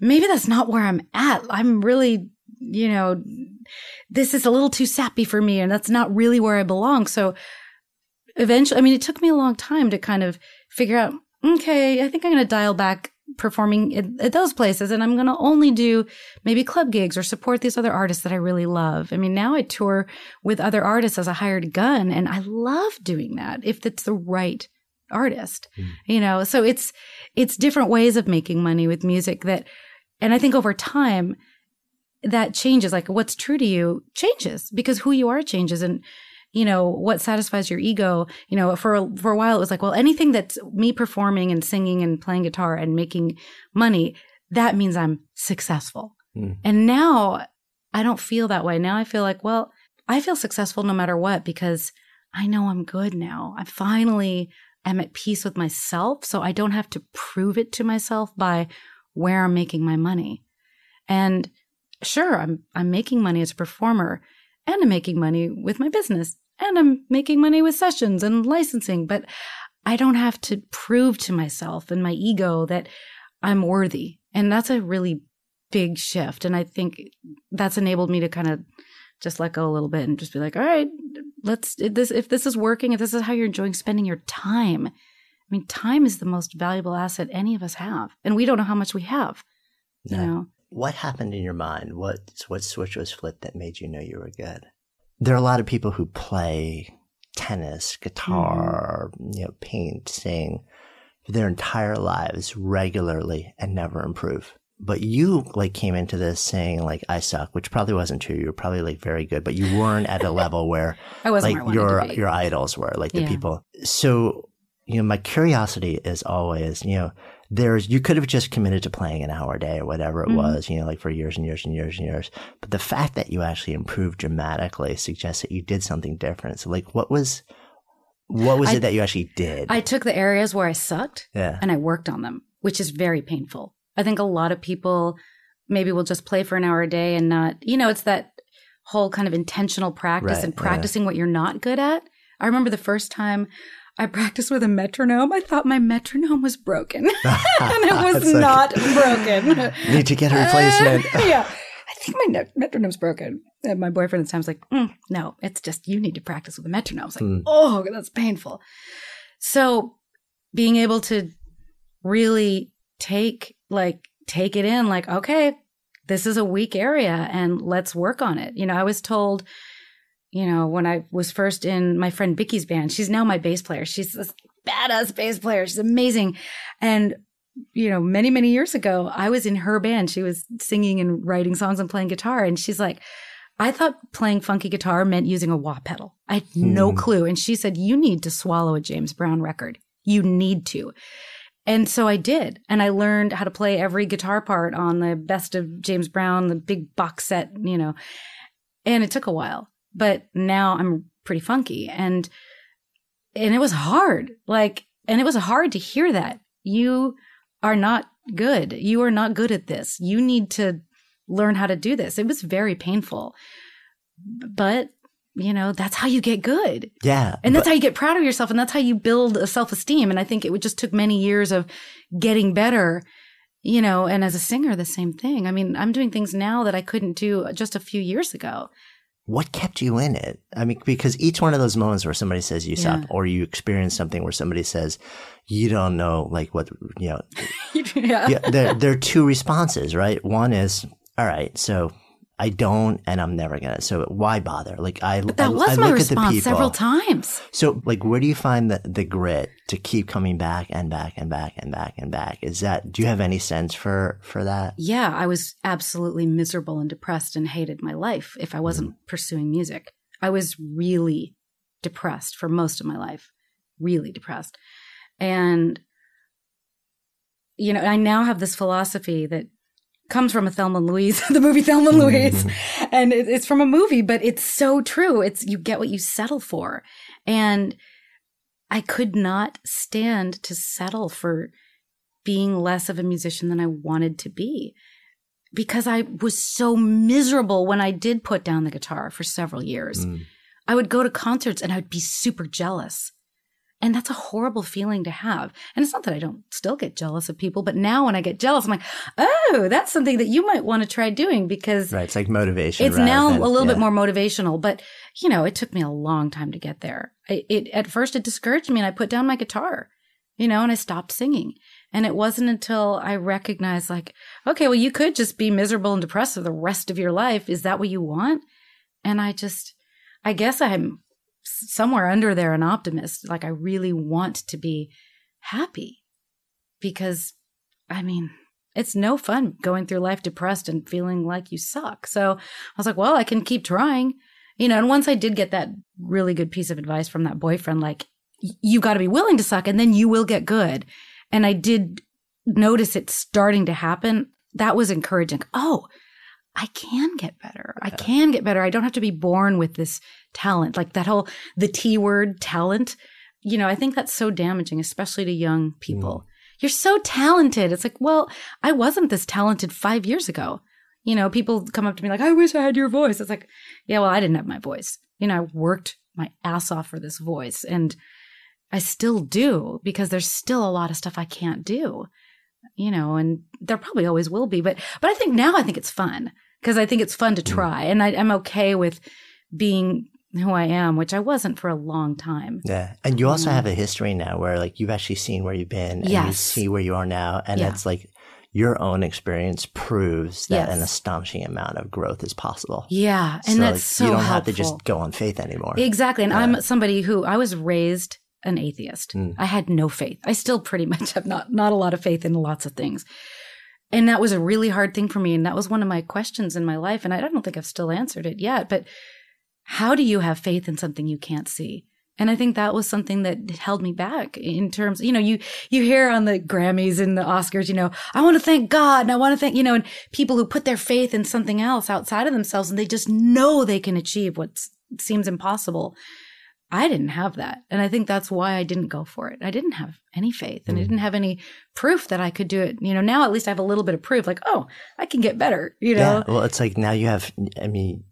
maybe that's not where I'm at. I'm really, you know, this is a little too sappy for me and that's not really where I belong. So eventually, I mean, it took me a long time to kind of figure out, okay, I think I'm going to dial back performing at, at, those places and I'm going to only do maybe club gigs or support these other artists that I really love. I mean, now I tour with other artists as a hired gun and I love doing that if it's the right artist. Mm. You know, so it's it's different ways of making money with music that and I think over time that changes like what's true to you changes because who you are changes and you know, what satisfies your ego. You know, for, a, for a while, it was like, well, anything that's me performing and singing and playing guitar and making money, that means I'm successful. Mm. And now I don't feel that way. Now I feel like, well, I feel successful no matter what because I know I'm good now. I finally am at peace with myself. So I don't have to prove it to myself by where I'm making my money. And sure, I'm, I'm making money as a performer and I'm making money with my business and I'm making money with sessions and licensing, but I don't have to prove to myself and my ego that I'm worthy. And that's a really big shift. And I think that's enabled me to kind of just let go a little bit and just be like, all right, let's this if this is working, if this is how you're enjoying spending your time. I mean, time is the most valuable asset any of us have. And we don't know how much we have. You know. What happened in your mind? What what switch was flipped that made you know you were good? There are a lot of people who play tennis, guitar, mm-hmm. you know, paint, sing their entire lives regularly and never improve. But you like came into this saying like I suck, which probably wasn't true. You were probably like very good, but you weren't at a level where I wasn't like your your idols were, like the yeah. people. So, you know, my curiosity is always, you know, there's you could have just committed to playing an hour a day or whatever it mm-hmm. was, you know, like for years and years and years and years. But the fact that you actually improved dramatically suggests that you did something different. So like what was what was I, it that you actually did? I took the areas where I sucked yeah. and I worked on them, which is very painful. I think a lot of people maybe will just play for an hour a day and not, you know, it's that whole kind of intentional practice right, and practicing yeah. what you're not good at. I remember the first time I practiced with a metronome. I thought my metronome was broken, and it was not broken. Need to get a replacement. Uh, yeah, I think my metronome's broken. And my boyfriend at the time's like, mm, "No, it's just you need to practice with a metronome." I was like, mm. "Oh, that's painful." So, being able to really take like take it in, like, okay, this is a weak area, and let's work on it. You know, I was told you know, when I was first in my friend Vicky's band, she's now my bass player. She's this badass bass player. She's amazing. And, you know, many, many years ago, I was in her band. She was singing and writing songs and playing guitar. And she's like, I thought playing funky guitar meant using a wah pedal. I had no hmm. clue. And she said, You need to swallow a James Brown record. You need to. And so I did. And I learned how to play every guitar part on the best of James Brown, the big box set, you know. And it took a while but now I'm pretty funky. And and it was hard. Like and it was hard to hear that. You are not good. You are not good at this. You need to learn how to do this. It was very painful. But you know that's how you get good. Yeah and that's but- how you get proud of yourself and that's how you build a self-esteem. And i think it just took many years of getting better you know and as a singer the same thing. I mean i'm doing things now that i couldn't do just a few years ago what kept you in it? I mean, because each one of those moments where somebody says you suck, or you experience something where somebody says you don't know, like what you know, yeah, yeah there, there are two responses, right? One is, all right, so I don't, and I'm never gonna. So why bother? Like I, but that I, was I my response several times. So like, where do you find the the grit to keep coming back and back and back and back and back? Is that? Do you have any sense for for that? Yeah, I was absolutely miserable and depressed and hated my life if I wasn't mm. pursuing music. I was really depressed for most of my life, really depressed, and you know, I now have this philosophy that comes from a Thelma and Louise, the movie Thelma and Louise, and it, it's from a movie, but it's so true. It's you get what you settle for, and I could not stand to settle for being less of a musician than I wanted to be because I was so miserable when I did put down the guitar for several years. Mm. I would go to concerts and I would be super jealous. And that's a horrible feeling to have. And it's not that I don't still get jealous of people, but now when I get jealous, I'm like, oh, that's something that you might want to try doing because Right. It's like motivation. it's now than- a little yeah. bit more motivational. But, you know, it took me a long time to get there. I, it, at first, it discouraged me and I put down my guitar, you know, and I stopped singing. And it wasn't until I recognized, like, okay, well, you could just be miserable and depressed for the rest of your life. Is that what you want? And I just, I guess I'm somewhere under there an optimist. Like, I really want to be happy because, I mean, it's no fun going through life depressed and feeling like you suck. So I was like, well, I can keep trying. You know, and once I did get that really good piece of advice from that boyfriend, like, you got to be willing to suck and then you will get good. And I did notice it starting to happen. That was encouraging. Oh, I can get better. I can get better. I don't have to be born with this talent. Like that whole, the T word talent. You know, I think that's so damaging, especially to young people. Mm. You're so talented. It's like, well, I wasn't this talented five years ago. You know, people come up to me like, I wish I had your voice. It's like, yeah, well, I didn't have my voice. You know, I worked my ass off for this voice and I still do because there's still a lot of stuff I can't do. You know, and there probably always will be, but but I think now I think it's fun because I think it's fun to try, and I, I'm okay with being who I am, which I wasn't for a long time. Yeah. And you also Mm. have a history now where like you've actually seen where you've been and you see where you are now. And Yeah. it's like your own experience proves that an astonishing amount of growth is possible. Yeah, and So, that's like, so you don't helpful. have to just go on faith anymore. Exactly. And Yeah. I'm somebody who I was raised an atheist. Mm. I had no faith. I still pretty much have not not a lot of faith in lots of things. And that was a really hard thing for me and that was one of my questions in my life and I don't think I've still answered it yet, but how do you have faith in something you can't see? And I think that was something that held me back in terms, you know, you, you hear on the Grammys and the Oscars, you know, I want to thank God and I want to thank, you know, and people who put their faith in something else outside of themselves and they just know they can achieve what seems impossible. I didn't have that. And I think that's why I didn't go for it. I didn't have any faith and I mm. didn't have any proof that I could do it. You know, now at least I have a little bit of proof like, oh, I can get better, you know? Yeah. Well, it's like now you have, I mean,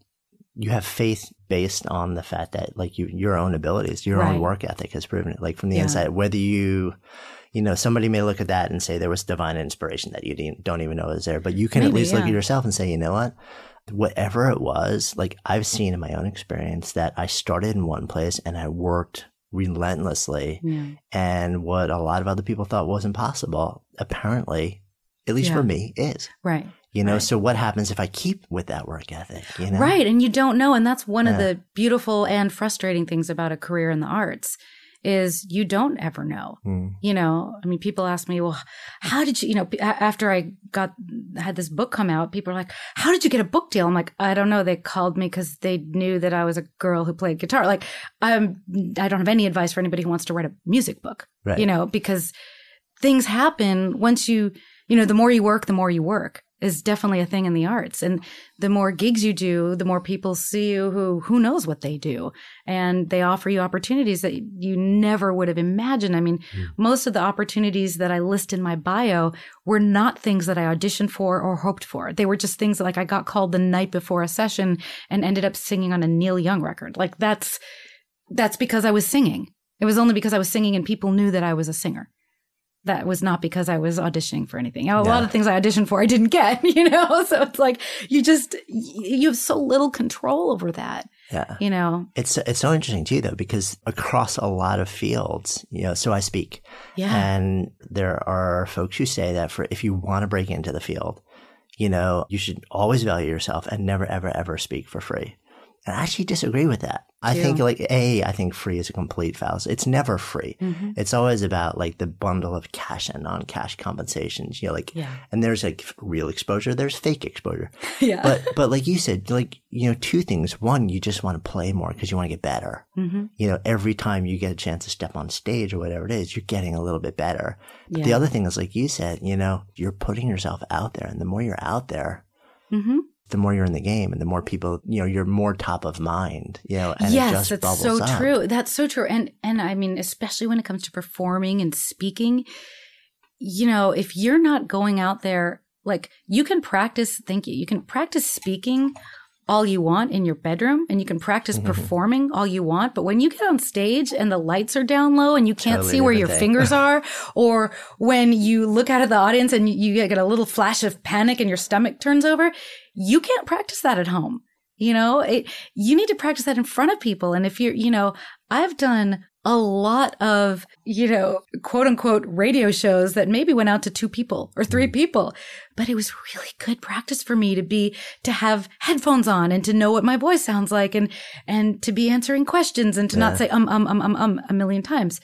you have faith based on the fact that like you, your own abilities, your Right. own work ethic has proven it. Like from the Yeah. inside, whether you, you know, somebody may look at that and say there was divine inspiration that you didn't, don't even know was there, but you can at Maybe, least look at yourself and say, you know what? Whatever it was, like I've seen in my own experience that I started in one place and I worked relentlessly Yeah. and what a lot of other people thought wasn't possible, apparently, at least Yeah. for me, is. Right. You know, Right. so what happens if I keep with that work ethic? You know, Right. And you don't know. And that's one of the beautiful and frustrating things about a career in the arts is you don't ever know. Mm. You know, I mean, people ask me, well, how did you, you know, after I got, had this book come out, people are like, how did you get a book deal? I'm like, I don't know. They called me because they knew that I was a girl who played guitar. Like, I'm, I don't have any advice for anybody who wants to write a music book, Right. you know, because things happen once you, you know, the more you work, the more you work is definitely a thing in the arts. And the more gigs you do, the more people see you who, who knows what they do. And they offer you opportunities that you never would have imagined. I mean, hmm. most of the opportunities that I list in my bio were not things that I auditioned for or hoped for. They were just things that, like I got called the night before a session and ended up singing on a Neil Young record. Like that's, that's because I was singing. It was only because I was singing and people knew that I was a singer. That was not because I was auditioning for anything. A lot of things I auditioned for, I didn't get, you know? So it's like, you just, you have so little control over that, Yeah. you know? It's it's so interesting too though because across a lot of fields, you know, so I speak, Yeah. and there are folks who say that for if you want to break into the field, you know, you should always value yourself and never ever ever speak for free I actually disagree with that. I think like A, I think free is a complete fallacy. It's never free. Mhm. It's always about like the bundle of cash and non-cash compensations. You know, like, Yeah. and there's like real exposure, there's fake exposure. Yeah. But, but like you said, like, you know, two things. One, you just want to play more because you want to get better. hmm You know, every time you get a chance to step on stage or whatever it is, you're getting a little bit better. But Yeah. the other thing is, like you said, you know, you're putting yourself out there and the more you're out there, hmm the more you're in the game and the more people, you know, you're more top of mind, you know, and yes, just that's bubbles so up. true. That's so true. And and I mean, especially when it comes to performing and speaking, you know, if you're not going out there, like you can practice. Thank you. You can practice speaking all you want in your bedroom, and you can practice Mm-hmm. performing all you want. But when you get on stage and the lights are down low and you can't Totally see where your thing. fingers are, or when you look out at the audience and you get a little flash of panic and your stomach turns over, you can't practice that at home. You know, it, you need to practice that in front of people. And if you're, you know, I've done a lot of, you know, quote unquote radio shows that maybe went out to two people or three people, but it was really good practice for me to be, to have headphones on and to know what my voice sounds like and, and to be answering questions and to Yeah. not say, um, um, um, um, um, a million times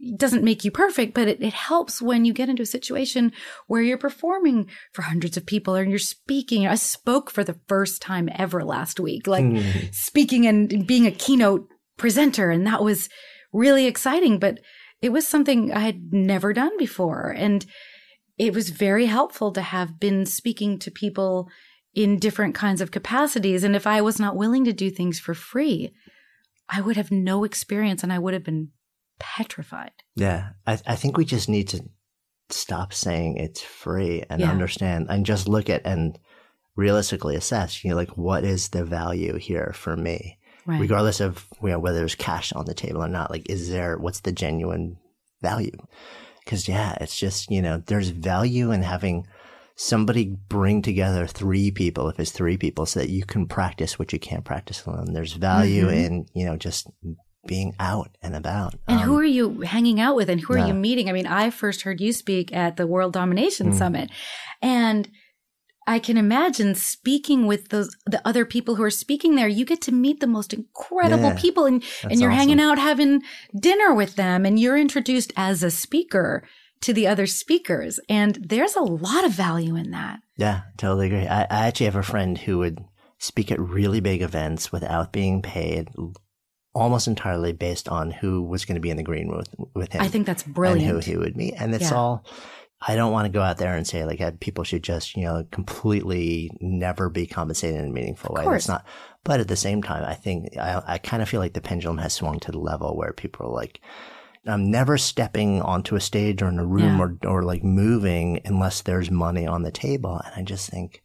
it doesn't make you perfect, but it, it helps when you get into a situation where you're performing for hundreds of people or you're speaking. I spoke for the first time ever last week, like Mhm. speaking and being a keynote presenter. And that was really exciting, but it was something I had never done before. And it was very helpful to have been speaking to people in different kinds of capacities. And if I was not willing to do things for free, I would have no experience and I would have been petrified. Yeah. I, I think we just need to stop saying it's free and Yeah. understand and just look at and realistically assess, you know, like what is the value here for me? Right. Regardless of you know, whether there's cash on the table or not. Like, is there, what's the genuine value? Cause yeah, it's just, you know, there's value in having somebody bring together three people, if it's three people, so that you can practice what you can't practice alone. There's value Mhm. in, you know, just being out and about. And who Um, are you hanging out with and who are yeah. you meeting? I mean, I first heard you speak at the World Domination Mm. Summit. And I can imagine speaking with those the other people who are speaking there. You get to meet the most incredible Yeah. people and, and you're hanging out having dinner with them and you're introduced as a speaker to the other speakers. And there's a lot of value in that. Yeah, totally agree. I, I actually have a friend who would speak at really big events without being paid, almost entirely based on who was going to be in the green room with, with him. I think that's brilliant. And who he would meet. And it's Yeah. all, I don't want to go out there and say like uh, people should just, you know, completely never be compensated in a meaningful way. That's not, but at the same time, I think, I, I kind of feel like the pendulum has swung to the level where people are like, I'm never stepping onto a stage or in a room Yeah. or, or like moving unless there's money on the table. And I just think,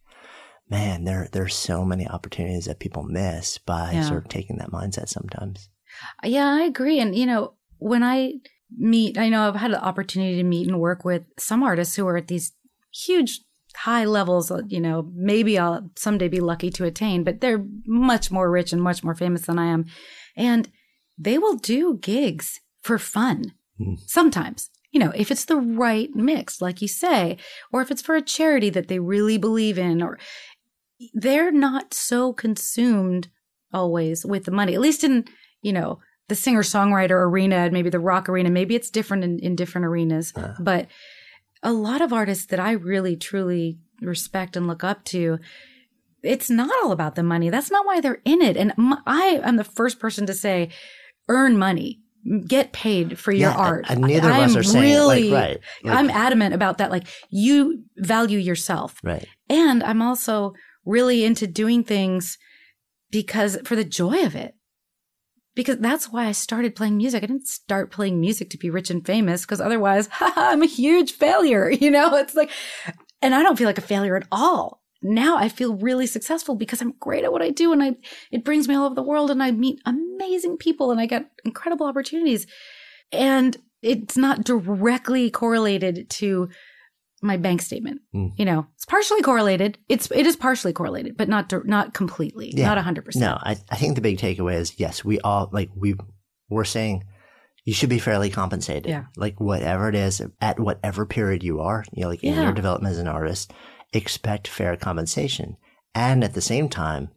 man, there, there's so many opportunities that people miss by Yeah. sort of taking that mindset sometimes. Yeah, I agree. And, you know, when I meet, I know I've had the opportunity to meet and work with some artists who are at these huge, high levels, uh, you know, maybe I'll someday be lucky to attain, but they're much more rich and much more famous than I am. And they will do gigs for fun Hmm. sometimes. You know, if it's the right mix, like you say, or if it's for a charity that they really believe in, or they're not so consumed always with the money, at least in, you know, the singer songwriter arena and maybe the rock arena. Maybe it's different in, in different arenas, Yeah. but a lot of artists that I really truly respect and look up to, it's not all about the money. That's not why they're in it. And m- I am the first person to say, earn money, get paid for your Yeah, art. And, and neither of us I'm are saying really, like, right. like- I'm adamant about that. Like you value yourself. right. And I'm also really into doing things because for the joy of it. Because that's why I started playing music. I didn't start playing music to be rich and famous because otherwise, I'm a huge failure. You know, it's like, and I don't feel like a failure at all. Now I feel really successful because I'm great at what I do and I, it brings me all over the world and I meet amazing people and I get incredible opportunities. And it's not directly correlated to my bank statement. Mm. You know, it's partially correlated. It's it is partially correlated, but not not completely, Yeah. not hundred percent. No, I, I think the big takeaway is yes, we all like we we're saying you should be fairly compensated. Yeah. Like whatever it is at whatever period you are, you know, like in Yeah. your development as an artist, expect fair compensation. And at the same time,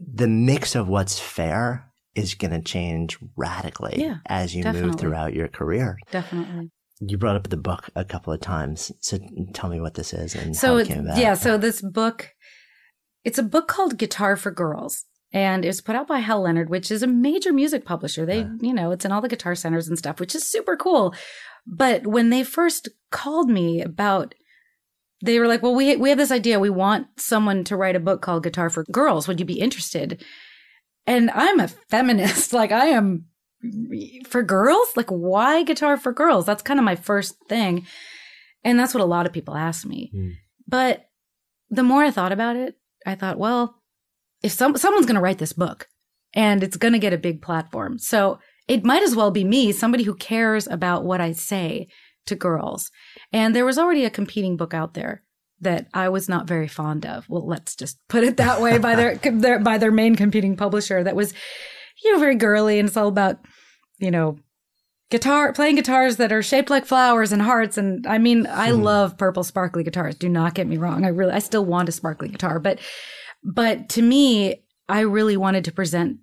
the mix of what's fair is going to change radically Yeah, as you definitely. move throughout your career. Definitely. You brought up the book a couple of times. So tell me what this is and so how it came about. yeah so this book it's a book called guitar for girls and it was put out by hal leonard which is a major music publisher. They you know it's in all the guitar centers and stuff which is super cool. But when they first called me about they were like well we we have this idea. We want someone to write a book called guitar for girls. Would you be interested? And i'm a feminist. Like i am for girls? Like why guitar for girls? That's kind of my first thing. And that's what a lot of people ask me. Hmm. But the more I thought about it, I thought, well, if some someone's going to write this book and it's going to get a big platform, so it might as well be me, somebody who cares about what I say to girls. And there was already a competing book out there that I was not very fond of. Well, let's just put it that way by their, their by their main competing publisher that was, you know, very girly and it's all about, you know, guitar playing guitars that are shaped like flowers and hearts and i mean i love purple sparkly guitars do not get me wrong i really i still want a sparkly guitar but but to me i really wanted to present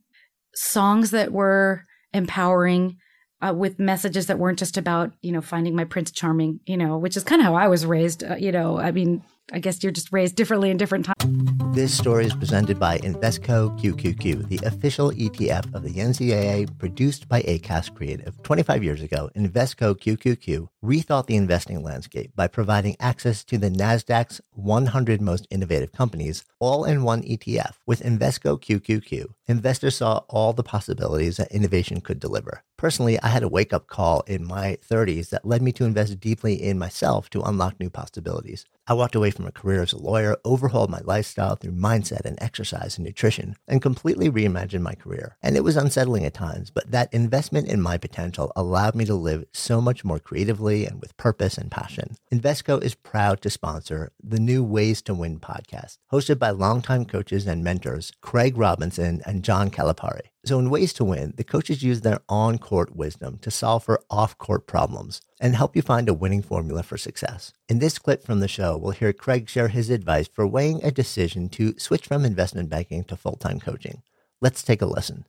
songs that were empowering uh, with messages that weren't just about you know finding my prince charming you know which is kind of how i was raised uh, you know i mean i guess you're just raised differently in different times This story is presented by Invesco QQQ, the official ETF of the NCAA, produced by ACAST Creative. 25 years ago, Invesco QQQ rethought the investing landscape by providing access to the NASDAQ's 100 most innovative companies, all in one ETF. With Invesco QQQ, investors saw all the possibilities that innovation could deliver. Personally, I had a wake up call in my 30s that led me to invest deeply in myself to unlock new possibilities. I walked away from a career as a lawyer, overhauled my lifestyle through mindset and exercise and nutrition, and completely reimagined my career. And it was unsettling at times, but that investment in my potential allowed me to live so much more creatively and with purpose and passion. Invesco is proud to sponsor the new Ways to Win podcast, hosted by longtime coaches and mentors Craig Robinson and John Calipari. So, in Ways to Win, the coaches use their on court wisdom to solve for off court problems and help you find a winning formula for success. In this clip from the show, we'll hear Craig share his advice for weighing a decision to switch from investment banking to full time coaching. Let's take a listen.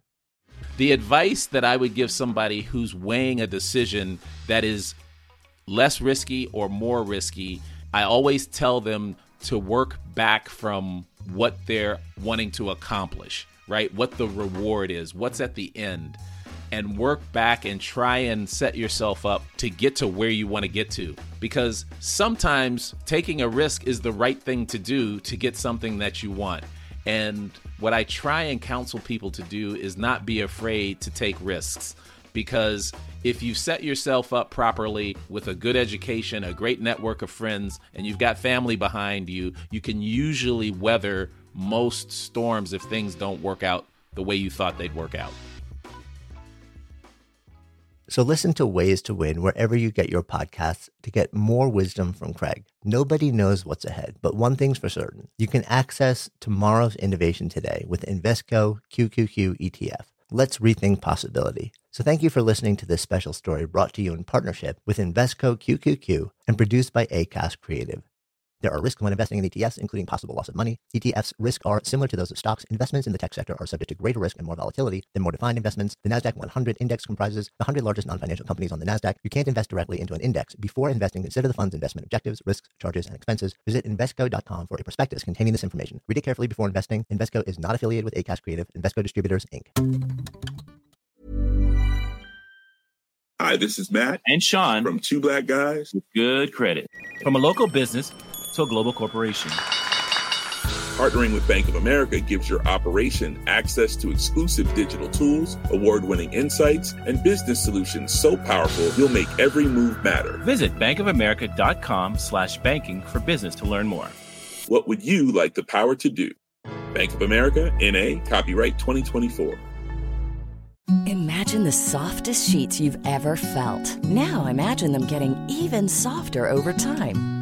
The advice that I would give somebody who's weighing a decision that is less risky or more risky, I always tell them to work back from what they're wanting to accomplish, right? What the reward is, what's at the end, and work back and try and set yourself up to get to where you want to get to. Because sometimes taking a risk is the right thing to do to get something that you want. And what I try and counsel people to do is not be afraid to take risks because if you set yourself up properly with a good education, a great network of friends, and you've got family behind you, you can usually weather most storms if things don't work out the way you thought they'd work out. So listen to Ways to Win wherever you get your podcasts to get more wisdom from Craig. Nobody knows what's ahead, but one thing's for certain. You can access tomorrow's innovation today with Invesco QQQ ETF. Let's rethink possibility. So thank you for listening to this special story brought to you in partnership with Invesco QQQ and produced by ACAST Creative. There are risks when investing in ETFs, including possible loss of money. ETFs' risks are similar to those of stocks. Investments in the tech sector are subject to greater risk and more volatility than more defined investments. The NASDAQ 100 index comprises the 100 largest non financial companies on the NASDAQ. You can't invest directly into an index. Before investing, consider the fund's investment objectives, risks, charges, and expenses. Visit Invesco.com for a prospectus containing this information. Read it carefully before investing. Invesco is not affiliated with ACAST Creative, Invesco Distributors, Inc. Hi, this is Matt And Sean from Two Black Guys. with good credit. From a local business to a global corporation. Partnering with Bank of America gives your operation access to exclusive digital tools, award winning insights, and business solutions so powerful you'll make every move matter. Visit bankofamerica.com slash banking for business to learn more. What would you like the power to do? Bank of America, NA, copyright 2024. Imagine the softest sheets you've ever felt. Now imagine them getting even softer over time.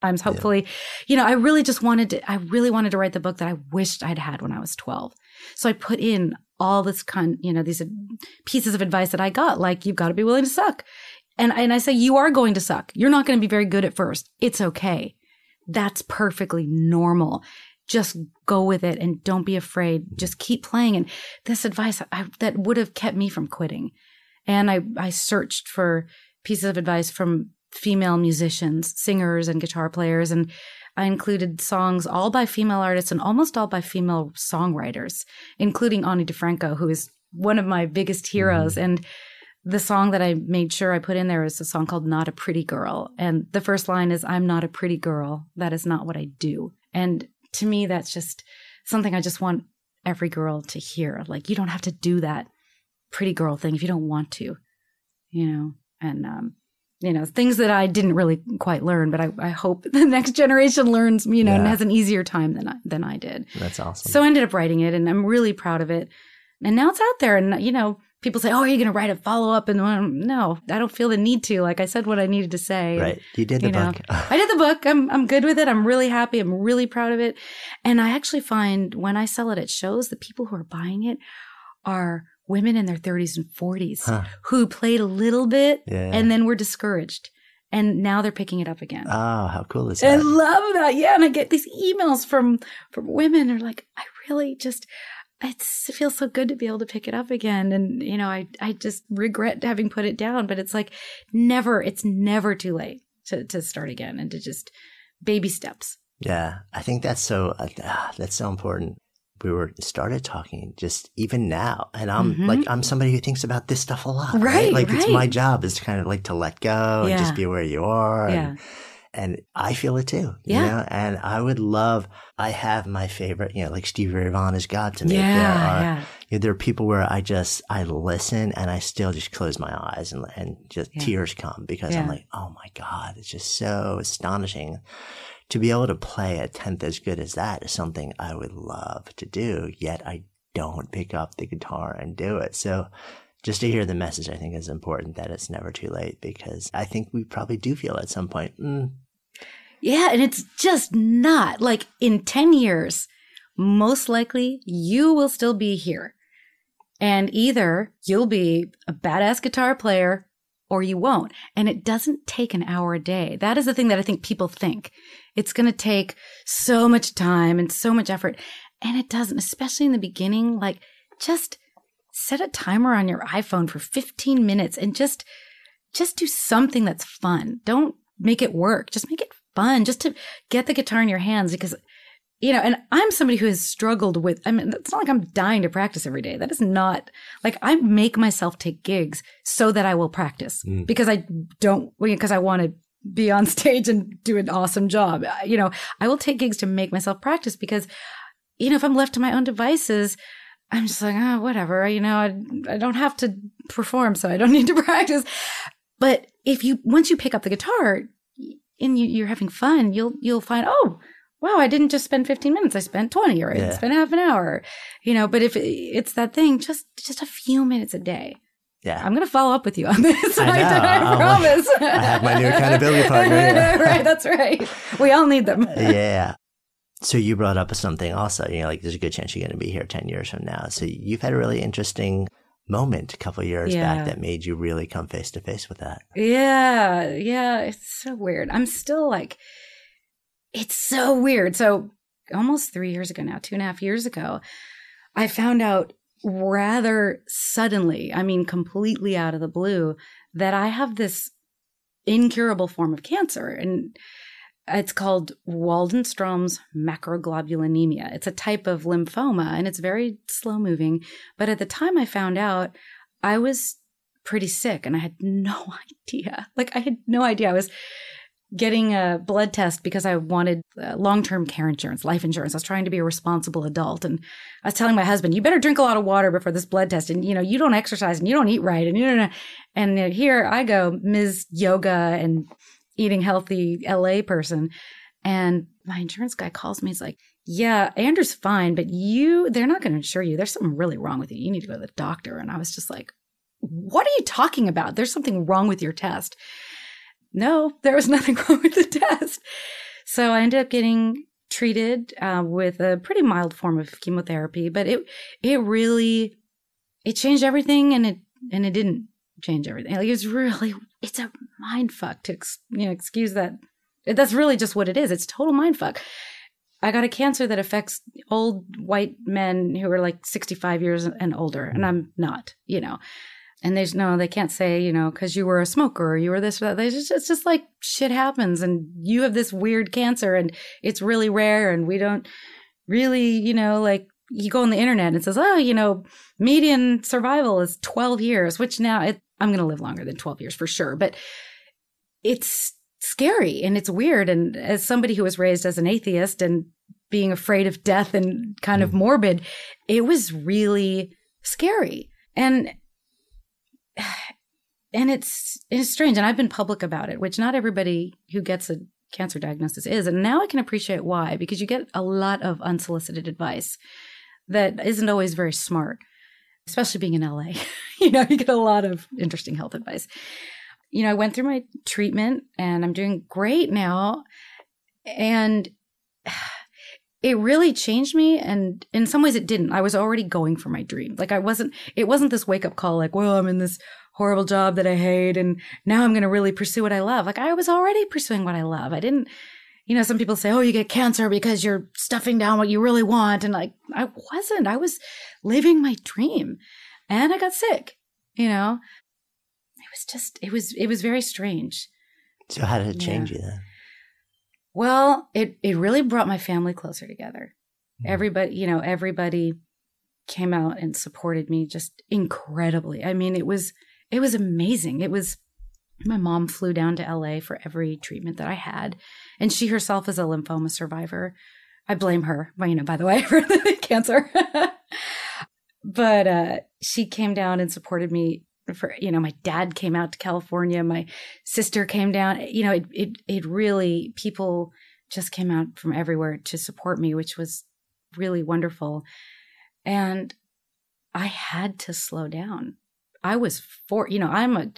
Times hopefully. You know i really just wanted to i really wanted to write the book that i wished i'd had when i was 12 so i put in all this kind you know these pieces of advice that i got like you've got to be willing to suck. And and i say you are going to suck. You're not going to be very good at first. It's okay. That's perfectly normal. Just go with it and don't be afraid. Just keep playing. And this advice I, that would have kept me from quitting. And i i searched for pieces of advice from female musicians, singers, and guitar players. And I included songs all by female artists and almost all by female songwriters, including Ani DiFranco, who is one of my biggest heroes. Mm-hmm. And the song that I made sure I put in there is a song called Not a Pretty Girl. And the first line is, I'm not a pretty girl. That is not what I do. And to me, that's just something I just want every girl to hear. Like, you don't have to do that pretty girl thing if you don't want to, you know? And um, you know, things that I didn't really quite learn, but I, I hope the next generation learns, you know, yeah. and has an easier time than I, than I did. That's awesome. So I ended up writing it and I'm really proud of it. And now it's out there. And, you know, people say, Oh, are you going to write a follow up? And um, no, I don't feel the need to. Like I said what I needed to say. Right. You did the you book. I did the book. I'm, I'm good with it. I'm really happy. I'm really proud of it. And I actually find when I sell it at shows, the people who are buying it are women in their 30s and 40s huh. who played a little bit yeah. and then were discouraged. And now they're picking it up again. Oh, how cool is that? I love that. Yeah. And I get these emails from, from women who are like, I really just, it feels so good to be able to pick it up again. And, you know, I, I just regret having put it down, but it's like never, it's never too late to, to start again and to just baby steps. Yeah. I think that's so, uh, that's so important we were started talking just even now and i'm mm-hmm. like i'm somebody who thinks about this stuff a lot right, right? like right. it's my job is to kind of like to let go yeah. and just be where you are yeah. and, and i feel it too yeah. you know and i would love i have my favorite you know like stevie ray vaughan is god to me yeah, there are yeah. You know, there are people where i just i listen and i still just close my eyes and, and just tears come because i'm like oh my god it's just so astonishing to be able to play a tenth as good as that is something I would love to do, yet I don't pick up the guitar and do it. So just to hear the message, I think is important that it's never too late because I think we probably do feel at some point. Mm. Yeah. And it's just not like in 10 years, most likely you will still be here. And either you'll be a badass guitar player or you won't. And it doesn't take an hour a day. That is the thing that I think people think. It's going to take so much time and so much effort. And it doesn't, especially in the beginning. Like, just set a timer on your iPhone for 15 minutes and just, just do something that's fun. Don't make it work. Just make it fun just to get the guitar in your hands because you know, and I'm somebody who has struggled with, I mean, it's not like I'm dying to practice every day. That is not like I make myself take gigs so that I will practice mm. because I don't, because I want to be on stage and do an awesome job. You know, I will take gigs to make myself practice because, you know, if I'm left to my own devices, I'm just like, oh, whatever. You know, I, I don't have to perform, so I don't need to practice. But if you, once you pick up the guitar and you, you're having fun, you'll, you'll find, oh, wow, I didn't just spend 15 minutes. I spent 20 or yeah. I spent half an hour, you know, but if it's that thing, just, just a few minutes a day. Yeah. I'm going to follow up with you on this. I. I, I promise. I have my new accountability partner. right. That's right. We all need them. yeah. So you brought up something also, you know, like there's a good chance you're going to be here 10 years from now. So you've had a really interesting moment a couple years yeah. back that made you really come face to face with that. Yeah. Yeah. It's so weird. I'm still like, it's so weird. So almost three years ago now, two and a half years ago, I found out rather suddenly, I mean, completely out of the blue, that I have this incurable form of cancer. And it's called Waldenstrom's macroglobulinemia. It's a type of lymphoma and it's very slow moving. But at the time I found out, I was pretty sick and I had no idea. Like, I had no idea. I was getting a blood test because I wanted uh, long term care insurance, life insurance. I was trying to be a responsible adult. And I was telling my husband, you better drink a lot of water before this blood test. And, you know, you don't exercise and you don't eat right. And, you know, and here I go, Ms. Yoga and eating healthy LA person. And my insurance guy calls me. He's like, yeah, Andrew's fine, but you, they're not going to insure you. There's something really wrong with you. You need to go to the doctor. And I was just like, what are you talking about? There's something wrong with your test no, there was nothing wrong with the test. So I ended up getting treated uh, with a pretty mild form of chemotherapy, but it it really it changed everything, and it and it didn't change everything. Like it was really it's a mind fuck to you know excuse that. That's really just what it is. It's total mind fuck. I got a cancer that affects old white men who are like 65 years and older, and I'm not, you know and there's no they can't say you know because you were a smoker or you were this or that. They just, it's just like shit happens and you have this weird cancer and it's really rare and we don't really you know like you go on the internet and it says oh you know median survival is 12 years which now it, i'm going to live longer than 12 years for sure but it's scary and it's weird. And as somebody who was raised as an atheist and being afraid of death and kind of mm. morbid it was really scary. And and it's it's strange and i've been public about it which not everybody who gets a cancer diagnosis is and now i can appreciate why because you get a lot of unsolicited advice that isn't always very smart especially being in la you know you get a lot of interesting health advice. You know i went through my treatment and i'm doing great now and it really changed me and in some ways it didn't. I was already going for my dream like i wasn't it wasn't this wake up call like well i'm in this horrible job that i hate and now i'm going to really pursue what i love. Like i was already pursuing what i love. I didn't you know some people say oh you get cancer because you're stuffing down what you really want and like i wasn't. I was living my dream and i got sick you know? It was just it was it was very strange. So how did it change yeah. you then well, it it really brought my family closer together. Mm-hmm. Everybody, you know, everybody came out and supported me just incredibly. I mean, it was it was amazing. It was my mom flew down to LA for every treatment that I had, and she herself is a lymphoma survivor. I blame her, you know, by the way, for the cancer. but uh, she came down and supported me for you know my dad came out to california my sister came down you know it it it really people just came out from everywhere to support me which was really wonderful. And i had to slow down. I was for you know i'm a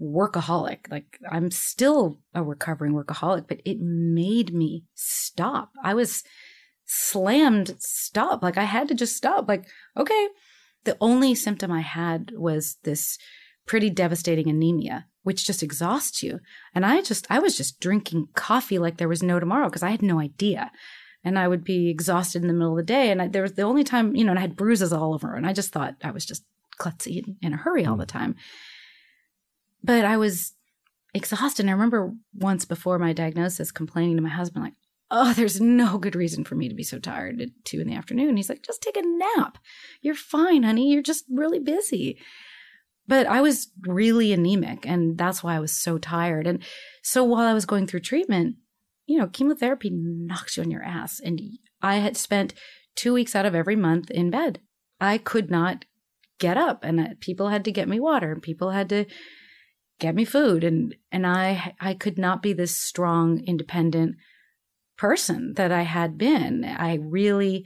workaholic like i'm still a recovering workaholic but it made me stop. I was slammed stop like i had to just stop like okay the only symptom I had was this pretty devastating anemia, which just exhausts you. And I just, I was just drinking coffee like there was no tomorrow because I had no idea. And I would be exhausted in the middle of the day. And I, there was the only time, you know, and I had bruises all over. And I just thought I was just klutzy in, in a hurry all the mm. time. But I was exhausted. And I remember once before my diagnosis complaining to my husband, like, oh, there's no good reason for me to be so tired at two in the afternoon. He's like, just take a nap. You're fine, honey. You're just really busy. But I was really anemic, and that's why I was so tired. And so while I was going through treatment, you know, chemotherapy knocks you on your ass. And I had spent two weeks out of every month in bed. I could not get up, and uh, people had to get me water, and people had to get me food, and and I I could not be this strong, independent person that I had been. I really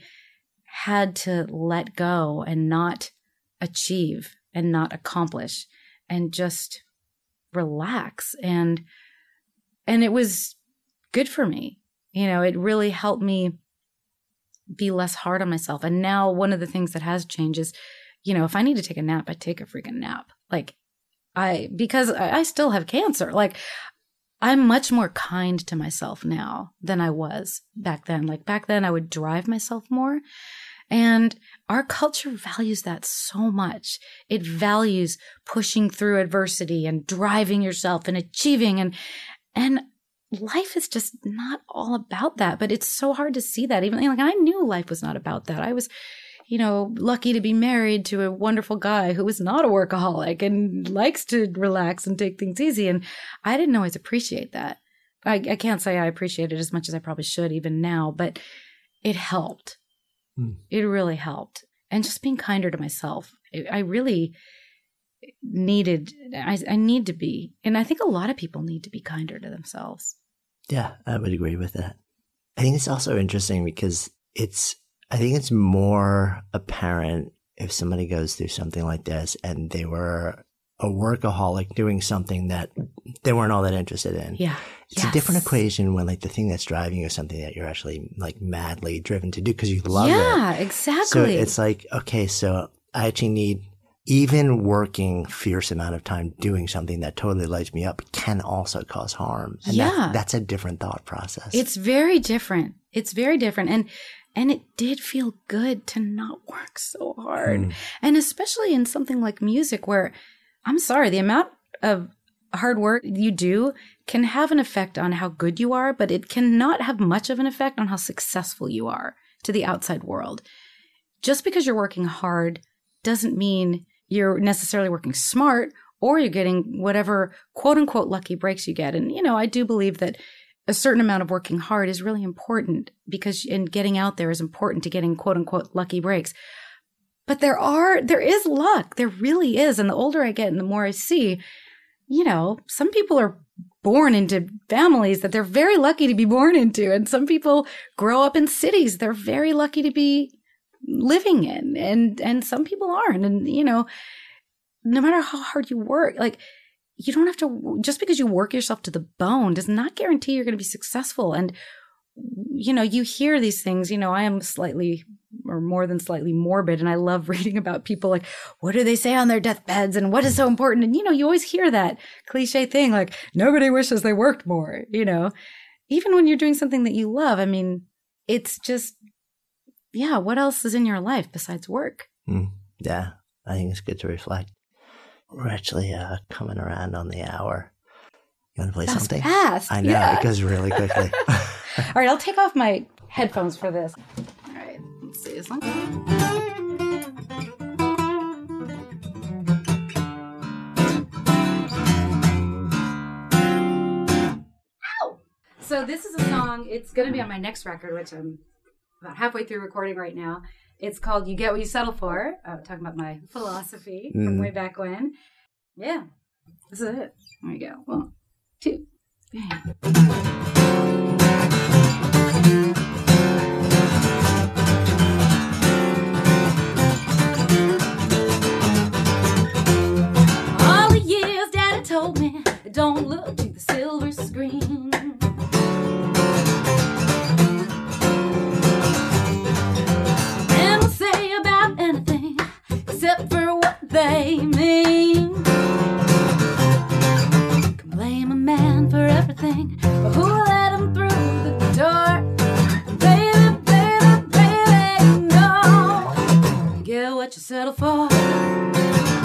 had to let go and not achieve and not accomplish and just relax. And and it was good for me. You know it really helped me be less hard on myself. And now one of the things that has changed is you know if i need to take a nap i take a freaking nap. Like i because i still have cancer. Like I'm much more kind to myself now than I was back then. Like back then, I would drive myself more. And our culture values that so much. It values pushing through adversity and driving yourself and achieving and, and life is just not all about that. But it's so hard to see that. Even like I knew life was not about that. I was you know, lucky to be married to a wonderful guy who is not a workaholic and likes to relax and take things easy. And I didn't always appreciate that. I, I can't say I appreciate it as much as I probably should even now, but it helped. Mm. It really helped. And just being kinder to myself. I- I really needed, I, I need to be. And I think a lot of people need to be kinder to themselves. Yeah, I would agree with that. I think it's also interesting because it's, I think it's more apparent if somebody goes through something like this and they were a workaholic doing something that they weren't all that interested in. Yeah. It's a different equation when like the thing that's driving you is something that you're actually like madly driven to do because you love it. yeah, exactly. So it's like, okay, so I actually need even working fierce amount of time doing something that totally lights me up can also cause harm. And Yeah. that, that's a different thought process. It's very different. It's very different. And and it did feel good to not work so hard. Mm. And especially in something like music where I'm sorry, the amount of hard work you do can have an effect on how good you are, but it cannot have much of an effect on how successful you are to the outside world. Just because you're working hard doesn't mean you're necessarily working smart or you're getting whatever quote unquote lucky breaks you get. And, you know, I do believe that a certain amount of working hard is really important because and getting out there is important to getting quote unquote lucky breaks. But there are there is luck. There really is. And the older I get and the more I see, you know, some people are born into families that they're very lucky to be born into. And some people grow up in cities they're very lucky to be living in. And and some people aren't. And you know, no matter how hard you work, like you don't have to just because you work yourself to the bone does not guarantee you're going to be successful. And you know you hear these things you know i am slightly or more than slightly morbid and i love reading about people like what do they say on their deathbeds and what is so important? And you know you always hear that cliche thing like nobody wishes they worked more you know? Even when you're doing something that you love i mean it's just yeah what else is in your life besides work? Mm, yeah, I think it's good to reflect. We're actually uh, coming around on the hour. You want to play That was something? fast, I know yeah. it goes really quickly. all right i'll take off my headphones for this all right let's see this one So this is a song. It's going to be on my next record, which I'm about halfway through recording right now. It's called "You Get What You Settle For." Uh, talking about my philosophy from Mm. way back when. Yeah, this is it. There we go. One, two, bang. All the years Daddy told me, don't look to the silver screen. Get what you settle for.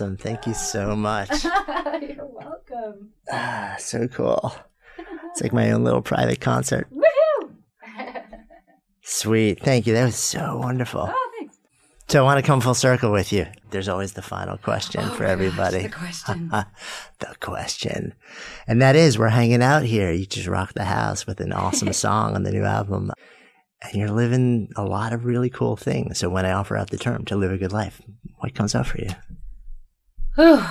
Awesome. Thank you so much. You're welcome. Ah, so cool. It's like my own little private concert. Woohoo! Sweet. Thank you. That was so wonderful. oh, thanks. So I want to come full circle with you. There's always the final question for everybody. Oh the question. the question. And that is, we're hanging out here. You just rocked the house with an awesome song on the new album. And you're living a lot of really cool things. So when I offer out the term to live a good life, what comes up for you? Whew.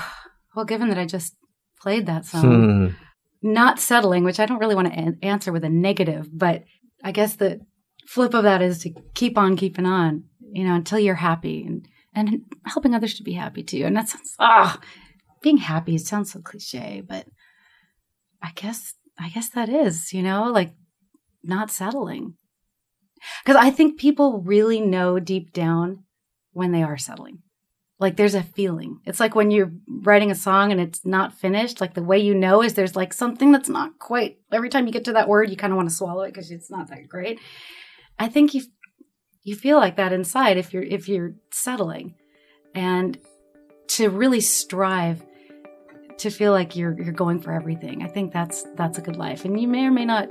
well, given that I just played that song, Hmm. not settling, which I don't really want to an- answer with a negative, but I guess the flip of that is to keep on keeping on, you know, until you're happy and, and helping others to be happy too. And that sounds, ah, being happy, it sounds so cliche, but I guess, I guess that is, you know, like not settling. Cause I think people really know deep down when they are settling. Like there's a feeling. It's like when you're writing a song and it's not finished, like the way you know is there's like something that's not quite every time you get to that word you kind of want to swallow it because it's not that great. I think you you feel like that inside if you're if you're settling. And to really strive to feel like you're you're going for everything. I think that's that's a good life. And you may or may not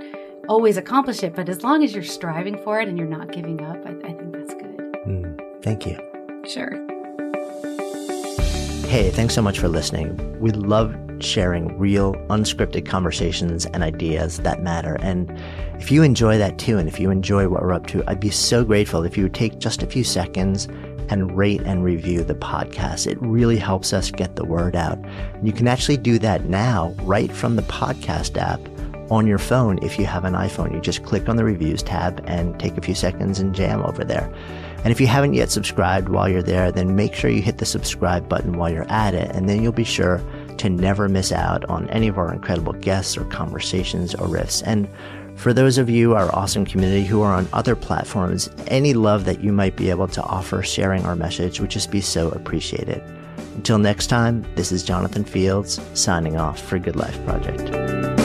always accomplish it, but as long as you're striving for it and you're not giving up, I, I think that's good. Hmm. Thank you. Sure. Hey, thanks so much for listening. We love sharing real, unscripted conversations and ideas that matter. And if you enjoy that too, and if you enjoy what we're up to, I'd be so grateful if you would take just a few seconds and rate and review the podcast. It really helps us get the word out. And you can actually do that now right from the podcast app on your phone if you have an iPhone. You just click on the reviews tab and take a few seconds and jam over there. And if you haven't yet subscribed while you're there, then make sure you hit the subscribe button while you're at it, and then you'll be sure to never miss out on any of our incredible guests or conversations or riffs. And for those of you, our awesome community who are on other platforms, any love that you might be able to offer sharing our message would just be so appreciated. Until next time, this is Jonathan Fields signing off for Good Life Project.